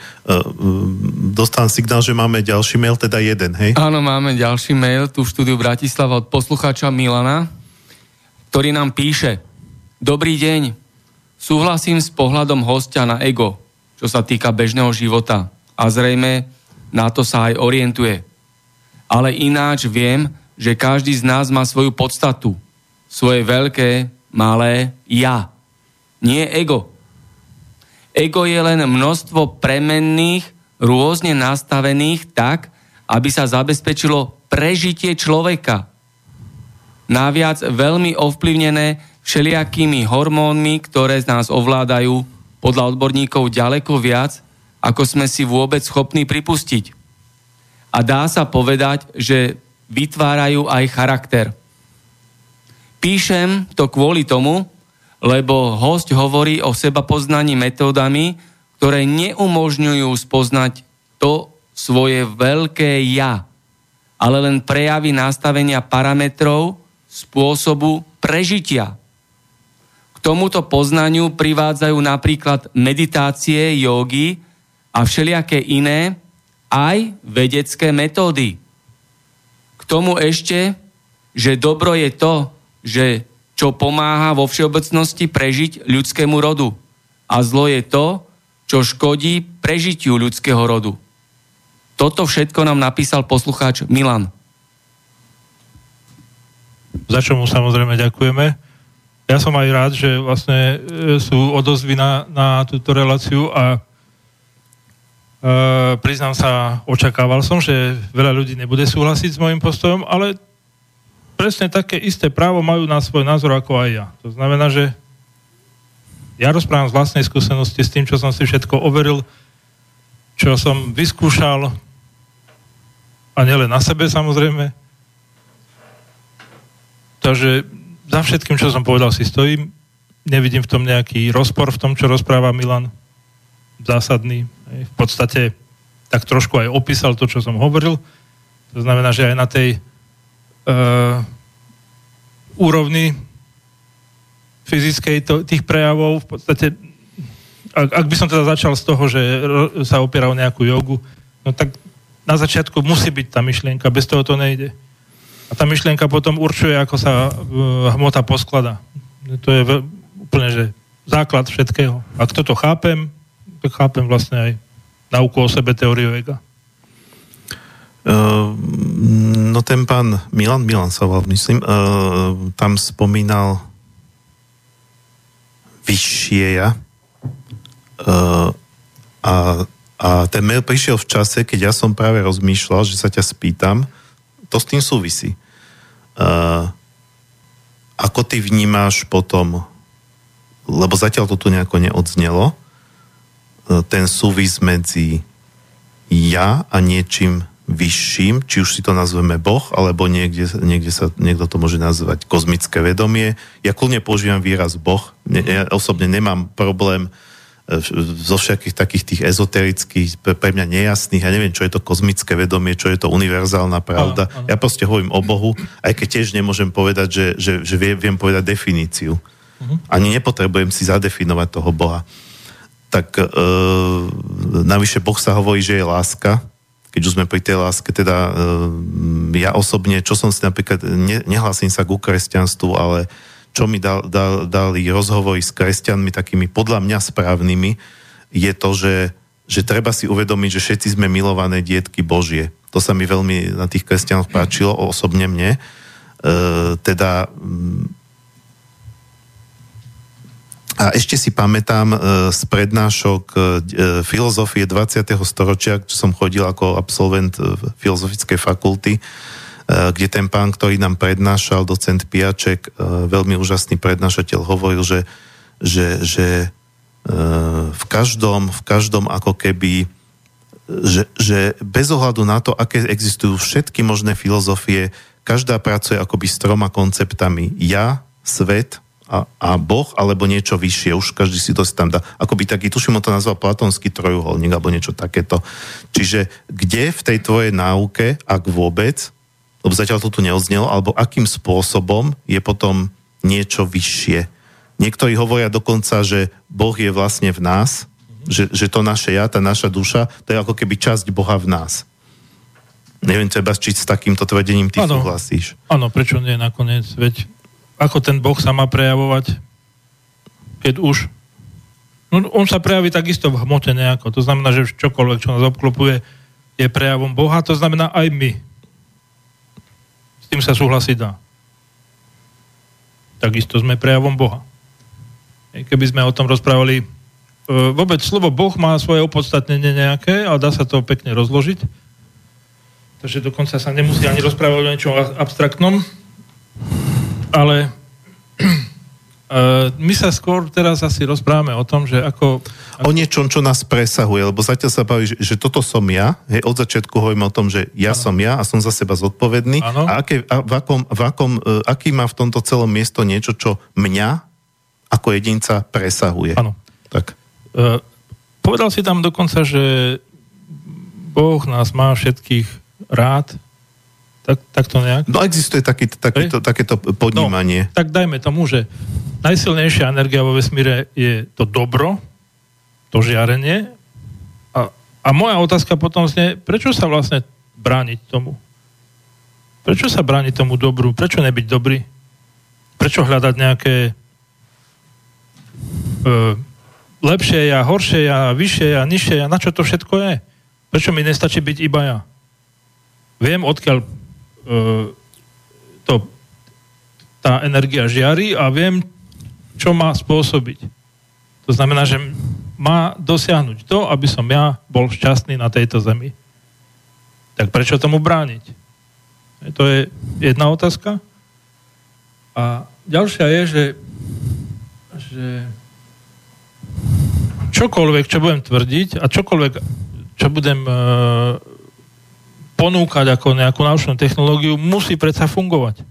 Speaker 1: Dostávam signál, že máme ďalší mail, teda jeden, hej?
Speaker 3: Áno, máme ďalší mail tu v štúdiu Bratislava od poslucháča Milana, ktorý nám píše Dobrý deň, súhlasím s pohľadom hostia na ego, čo sa týka bežného života a zrejme na to sa aj orientuje. Ale ináč viem, že každý z nás má svoju podstatu, svoje veľké, malé ja. Nie ego. Ego je len množstvo premenných, rôzne nastavených tak, aby sa zabezpečilo prežitie človeka. Naviac veľmi ovplyvnené všelijakými hormónmi, ktoré z nás ovládajú podľa odborníkov ďaleko viac, ako sme si vôbec schopní pripustiť. A dá sa povedať, že vytvárajú aj charakter. Píšem to kvôli tomu, lebo host hovorí o seba poznaní metódami, ktoré neumožňujú spoznať to svoje veľké ja, ale len prejavy nastavenia parametrov spôsobu prežitia. K tomuto poznaniu privádzajú napríklad meditácie, jogy a všelijaké iné, aj vedecké metódy. K tomu ešte, že dobro je to, že čo pomáha vo všeobecnosti prežiť ľudskému rodu. A zlo je to, čo škodí prežitiu ľudského rodu. Toto všetko nám napísal poslucháč Milan.
Speaker 2: Za čo mu samozrejme ďakujeme. Ja som aj rád, že vlastne e, sú odozvy na, na túto reláciu a e, priznám sa, očakával som, že veľa ľudí nebude súhlasiť s môjim postojom, ale presne také isté právo majú na svoj názor ako aj ja. To znamená, že ja rozprávam z vlastnej skúsenosti s tým, čo som si všetko overil, čo som vyskúšal a nielen na sebe samozrejme. Takže za všetkým, čo som povedal, si stojím. Nevidím v tom nejaký rozpor v tom, čo rozpráva Milan. Zásadný. V podstate tak trošku aj opísal to, čo som hovoril. To znamená, že aj na tej úrovni fyzickej to, tých prejavov v podstate ak, ak by som teda začal z toho, že sa opiera o nejakú jogu, no tak na začiatku musí byť tá myšlienka, bez toho to nejde. A tá myšlienka potom určuje, ako sa uh, hmota posklada. To je ve, úplne, že základ všetkého. Ak toto chápem, tak chápem vlastne aj nauku o sebe, teóriu ega.
Speaker 1: Uh, no ten pán Milan, Milan sa volal, uh, tam spomínal vyššie ja. Uh, a, a ten mail prišiel v čase, keď ja som práve rozmýšľal, že sa ťa spýtam, to s tým súvisí. Ako ty vnímáš potom, lebo zatiaľ to tu nejako neodznelo, ten súvis medzi ja a niečím vyšším, či už si to nazveme Boh, alebo niekde, niekde sa, niekto to môže nazvať kozmické vedomie. Ja kľudne používam výraz Boh. Ne, ja osobne nemám problém e, zo všetkých takých tých ezoterických, pre, pre mňa nejasných, ja neviem, čo je to kozmické vedomie, čo je to univerzálna pravda.
Speaker 2: Áno, áno.
Speaker 1: Ja proste hovorím o Bohu, aj keď tiež nemôžem povedať, že, že, že viem, viem povedať definíciu. Ani nepotrebujem si zadefinovať toho Boha. Tak e, navyše Boh sa hovorí, že je láska, keď už sme pri tej láske, teda e, ja osobne, čo som si napríklad, ne, nehlasím sa ku kresťanstvu, ale čo mi dal, dal, dali rozhovory s kresťanmi takými podľa mňa správnymi, je to, že, že treba si uvedomiť, že všetci sme milované dietky Božie. To sa mi veľmi na tých kresťanoch páčilo, osobne mne. E, teda a ešte si pamätám e, z prednášok e, filozofie 20. storočia, čo som chodil ako absolvent e, filozofickej fakulty, e, kde ten pán, ktorý nám prednášal, docent Piaček, e, veľmi úžasný prednášateľ, hovoril, že, že, že e, v každom, v každom ako keby že, že bez ohľadu na to, aké existujú všetky možné filozofie, každá pracuje akoby s troma konceptami. Ja, svet a, a Boh, alebo niečo vyššie. Už každý si to si tam dá. Akoby taký, tuším, on to nazval platonský trojuholník, alebo niečo takéto. Čiže kde v tej tvojej náuke, ak vôbec, lebo zatiaľ to tu neodznelo, alebo akým spôsobom je potom niečo vyššie. Niektorí hovoria dokonca, že Boh je vlastne v nás, že, že to naše ja, tá naša duša, to je ako keby časť Boha v nás. Neviem treba, či s takýmto tvrdením ty
Speaker 2: Áno.
Speaker 1: súhlasíš.
Speaker 2: Áno, prečo nie nakoniec? Veď ako ten Boh sa má prejavovať, keď už... No, on sa prejaví takisto v hmote nejako. To znamená, že čokoľvek, čo nás obklopuje, je prejavom Boha. To znamená aj my. S tým sa súhlasiť dá. Takisto sme prejavom Boha. Keby sme o tom rozprávali, e, vôbec slovo Boh má svoje opodstatnenie nejaké, ale dá sa to pekne rozložiť. Takže dokonca sa nemusí ani rozprávať o niečom a- abstraktnom. Ale uh, my sa skôr teraz asi rozprávame o tom, že ako...
Speaker 1: O niečom, čo nás presahuje, lebo zatiaľ sa baví, že, toto som ja, hej, od začiatku hovoríme o tom, že ja
Speaker 2: Áno.
Speaker 1: som ja a som za seba zodpovedný
Speaker 2: Áno.
Speaker 1: a, aké, a v akom, v akom, e, aký má v tomto celom miesto niečo, čo mňa ako jedinca presahuje.
Speaker 2: Áno.
Speaker 1: Tak.
Speaker 2: Uh, povedal si tam dokonca, že Boh nás má všetkých rád. Tak, tak to nejak?
Speaker 1: No existuje taký, takýto, takéto podnímanie.
Speaker 2: No, tak dajme tomu, že najsilnejšia energia vo vesmíre je to dobro, to žiarenie. A, a moja otázka potom znie, prečo sa vlastne brániť tomu? Prečo sa brániť tomu dobru? Prečo nebyť dobrý? Prečo hľadať nejaké e, lepšie ja, horšie ja, vyššie ja, nižšie ja? Na čo to všetko je? Prečo mi nestačí byť iba ja? Viem, odkiaľ to, tá energia žiari a viem, čo má spôsobiť. To znamená, že má dosiahnuť to, aby som ja bol šťastný na tejto zemi. Tak prečo tomu brániť? E, To je jedna otázka. A ďalšia je, že, že čokoľvek, čo budem tvrdiť a čokoľvek, čo budem e, ponúkať ako nejakú naučnú technológiu, musí predsa fungovať.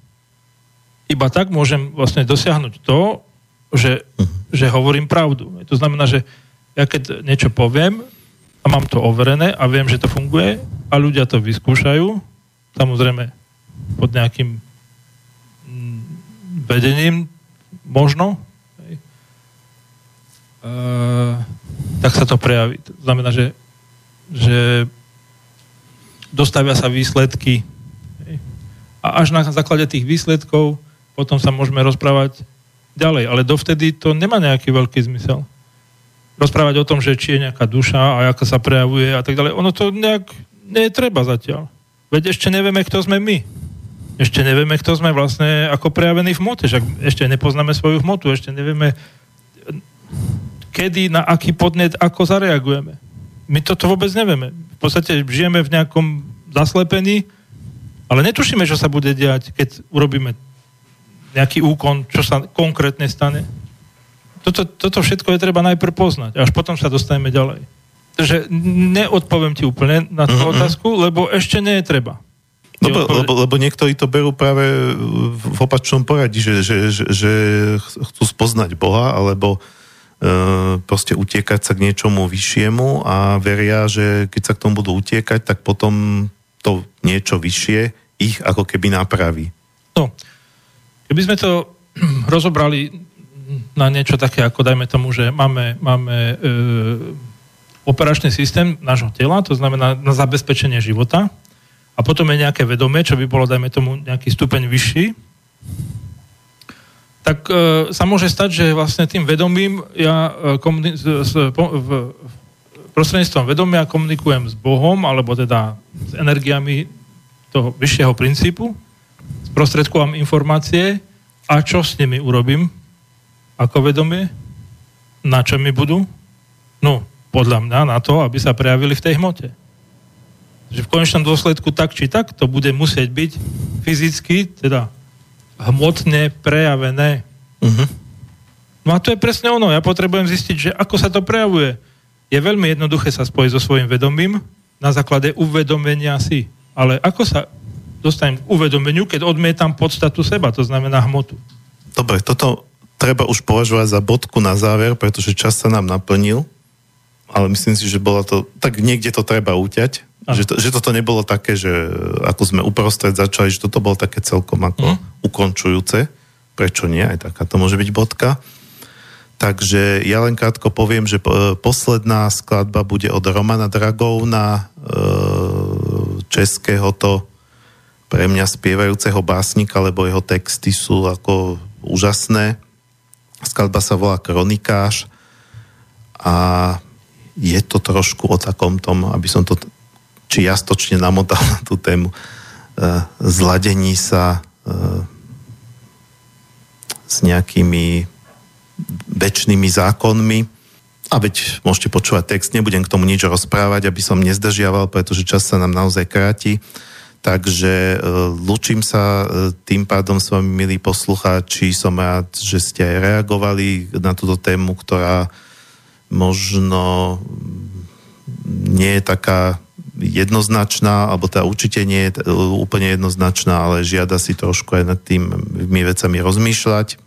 Speaker 2: Iba tak môžem vlastne dosiahnuť to, že, že hovorím pravdu. To znamená, že ja keď niečo poviem a mám to overené a viem, že to funguje a ľudia to vyskúšajú, samozrejme pod nejakým mm, vedením možno, e, tak sa to prejaví. To znamená, že, že dostavia sa výsledky a až na základe tých výsledkov potom sa môžeme rozprávať ďalej. Ale dovtedy to nemá nejaký veľký zmysel. Rozprávať o tom, že či je nejaká duša a ako sa prejavuje a tak ďalej. Ono to nejak nie treba zatiaľ. Veď ešte nevieme, kto sme my. Ešte nevieme, kto sme vlastne ako prejavení v hmote. Však ešte nepoznáme svoju hmotu. Ešte nevieme, kedy, na aký podnet, ako zareagujeme. My toto vôbec nevieme. V podstate žijeme v nejakom zaslepení, ale netušíme, čo sa bude diať, keď urobíme nejaký úkon, čo sa konkrétne stane. Toto, toto všetko je treba najprv poznať, až potom sa dostaneme ďalej. Takže neodpoviem ti úplne na tú
Speaker 1: Mhm.
Speaker 2: otázku, lebo ešte nie je treba.
Speaker 1: Lebo, lebo, lebo niektorí to berú práve v opačnom poradí, že, že, že, že chcú spoznať Boha, alebo proste utiekať sa k niečomu vyššiemu a veria, že keď sa k tomu budú utiekať, tak potom to niečo vyššie ich ako keby napraví.
Speaker 2: No, keby sme to rozobrali na niečo také, ako dajme tomu, že máme, máme e, operačný systém nášho tela, to znamená na zabezpečenie života a potom je nejaké vedomie, čo by bolo, dajme tomu, nejaký stupeň vyšší, tak e, sa môže stať, že vlastne tým vedomím ja e, komuni- s, s, po, v, prostredníctvom vedomia komunikujem s Bohom, alebo teda s energiami toho vyššieho princípu, sprostredkovám informácie a čo s nimi urobím ako vedomie? Na čo mi budú? No, podľa mňa na to, aby sa prejavili v tej hmote. Že v konečnom dôsledku tak či tak to bude musieť byť fyzicky, teda hmotne prejavené.
Speaker 1: Uh-huh.
Speaker 2: No a to je presne ono. Ja potrebujem zistiť, že ako sa to prejavuje. Je veľmi jednoduché sa spojiť so svojím vedomím na základe uvedomenia si. Ale ako sa dostanem k uvedomeniu, keď odmietam podstatu seba, to znamená hmotu.
Speaker 1: Dobre, toto treba už považovať za bodku na záver, pretože čas sa nám naplnil. Ale myslím si, že bolo to, tak niekde to treba uťať, že, to, že toto nebolo také, že ako sme uprostred začali, že toto bolo také celkom ako ukončujúce. Prečo nie? Aj taká to môže byť bodka. Takže ja len krátko poviem, že po- posledná skladba bude od Romana Dragovna, e, českého to pre mňa spievajúceho básnika, lebo jeho texty sú ako úžasné. Skladba sa volá Kronikáš a je to trošku o takom tom, aby som to čiastočne namotal na tú tému, e, zladení sa e, s nejakými väčšnými zákonmi. A veď môžete počúvať text, nebudem k tomu nič rozprávať, aby som nezdržiaval, pretože čas sa nám naozaj kráti. Takže e, lučím sa tým pádom s vami, milí poslucháči. Som rád, že ste aj reagovali na túto tému, ktorá možno nie je taká jednoznačná, alebo tá určite nie je e, úplne jednoznačná, ale žiada si trošku aj nad tými vecami rozmýšľať.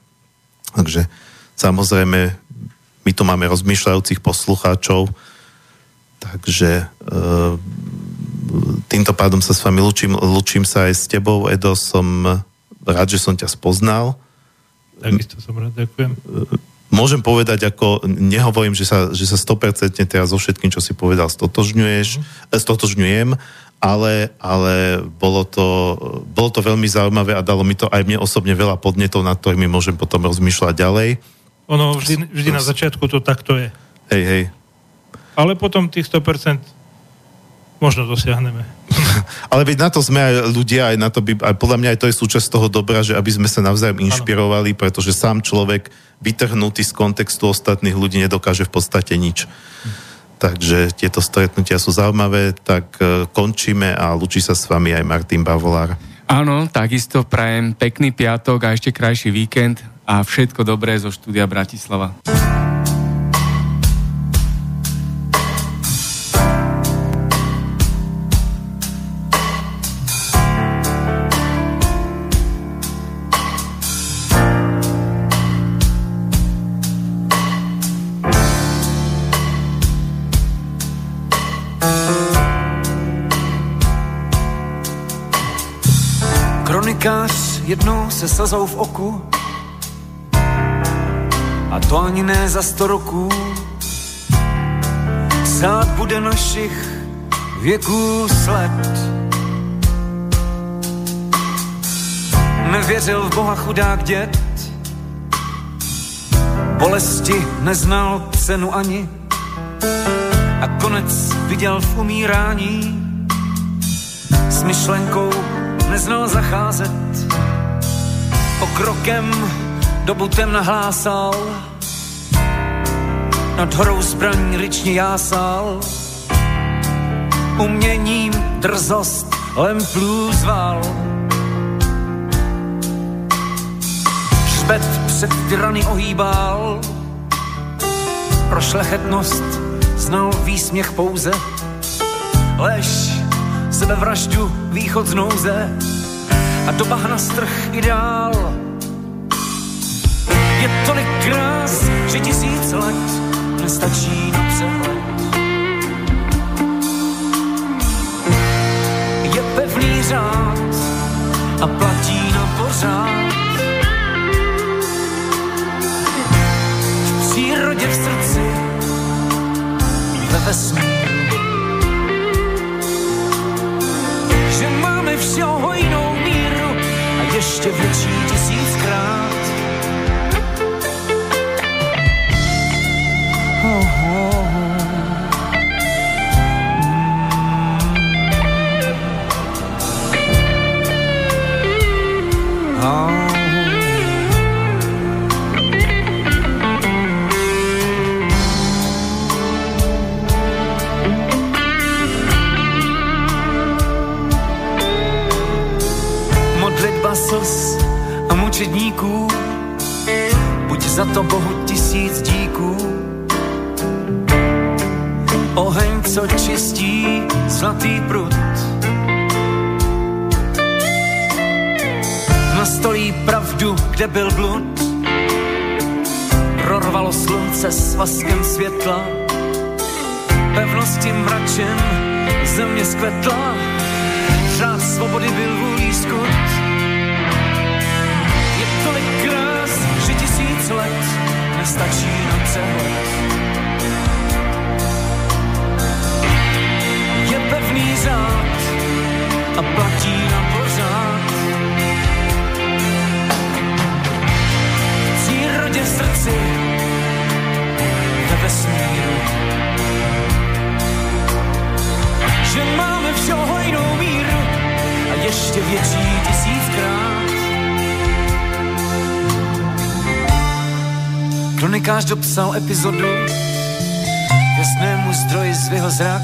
Speaker 1: Takže samozrejme, my tu máme rozmýšľajúcich poslucháčov, takže e, týmto pádom sa s vami lučím, lučím sa aj s tebou, Edo, som rád, že som ťa spoznal.
Speaker 2: Takisto som rád, ďakujem.
Speaker 1: Môžem povedať, ako nehovorím, že sa, že sa 100% teraz so všetkým, čo si povedal, stotožňuješ, mm. stotožňujem, ale, ale bolo, to, bolo to veľmi zaujímavé a dalo mi to aj mne osobne veľa podnetov, nad ktorými môžem potom rozmýšľať ďalej.
Speaker 2: Ono vždy, vždy na začiatku to takto je.
Speaker 1: Hej, hej.
Speaker 2: Ale potom tých 100% možno dosiahneme.
Speaker 1: Ale veď na to sme aj ľudia, aj na to by, aj podľa mňa aj to je súčasť toho dobra, že aby sme sa navzájom inšpirovali, pretože sám človek vytrhnutý z kontextu ostatných ľudí nedokáže v podstate nič. Takže tieto stretnutia sú zaujímavé, tak e, končíme a lučí sa s vami aj Martin Bavolár.
Speaker 3: Áno, takisto prajem pekný piatok a ešte krajší víkend a všetko dobré zo štúdia Bratislava.
Speaker 5: Jednou se slzou v oku a to ani ne za sto roků. Psát bude našich věků sled. Nevěřil v Boha chudák dět, bolesti neznal cenu ani a konec viděl v umírání s myšlenkou neznal zacházet. Pokrokem dobu temna hlásal, nad horou zbraň ryčně jásal. Uměním drzost lemplů zval. Šbet před tyrany ohýbal, pro šlechetnost znal výsměch pouze. Lež sebevraždu, východ z nouze a do bahna strh ideál. Je tolik krás, že tisíc let nestačí napsal epizodu Jasnému zdroji zvyho zrak.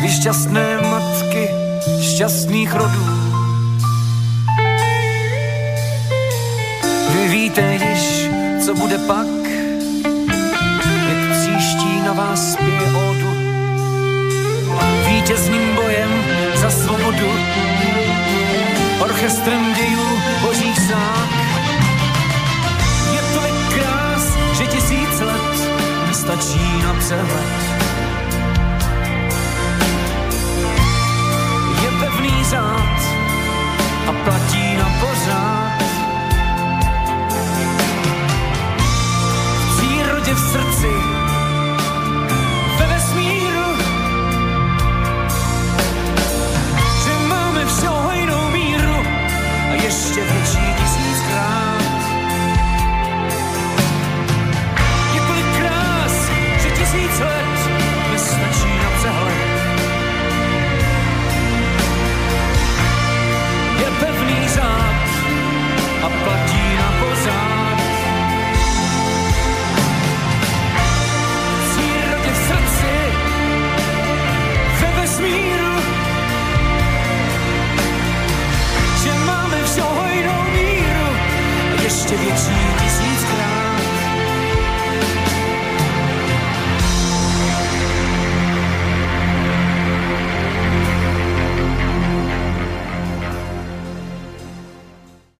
Speaker 5: Vy šťastné matky šťastných rodů. Vy víte již, co bude pak? so.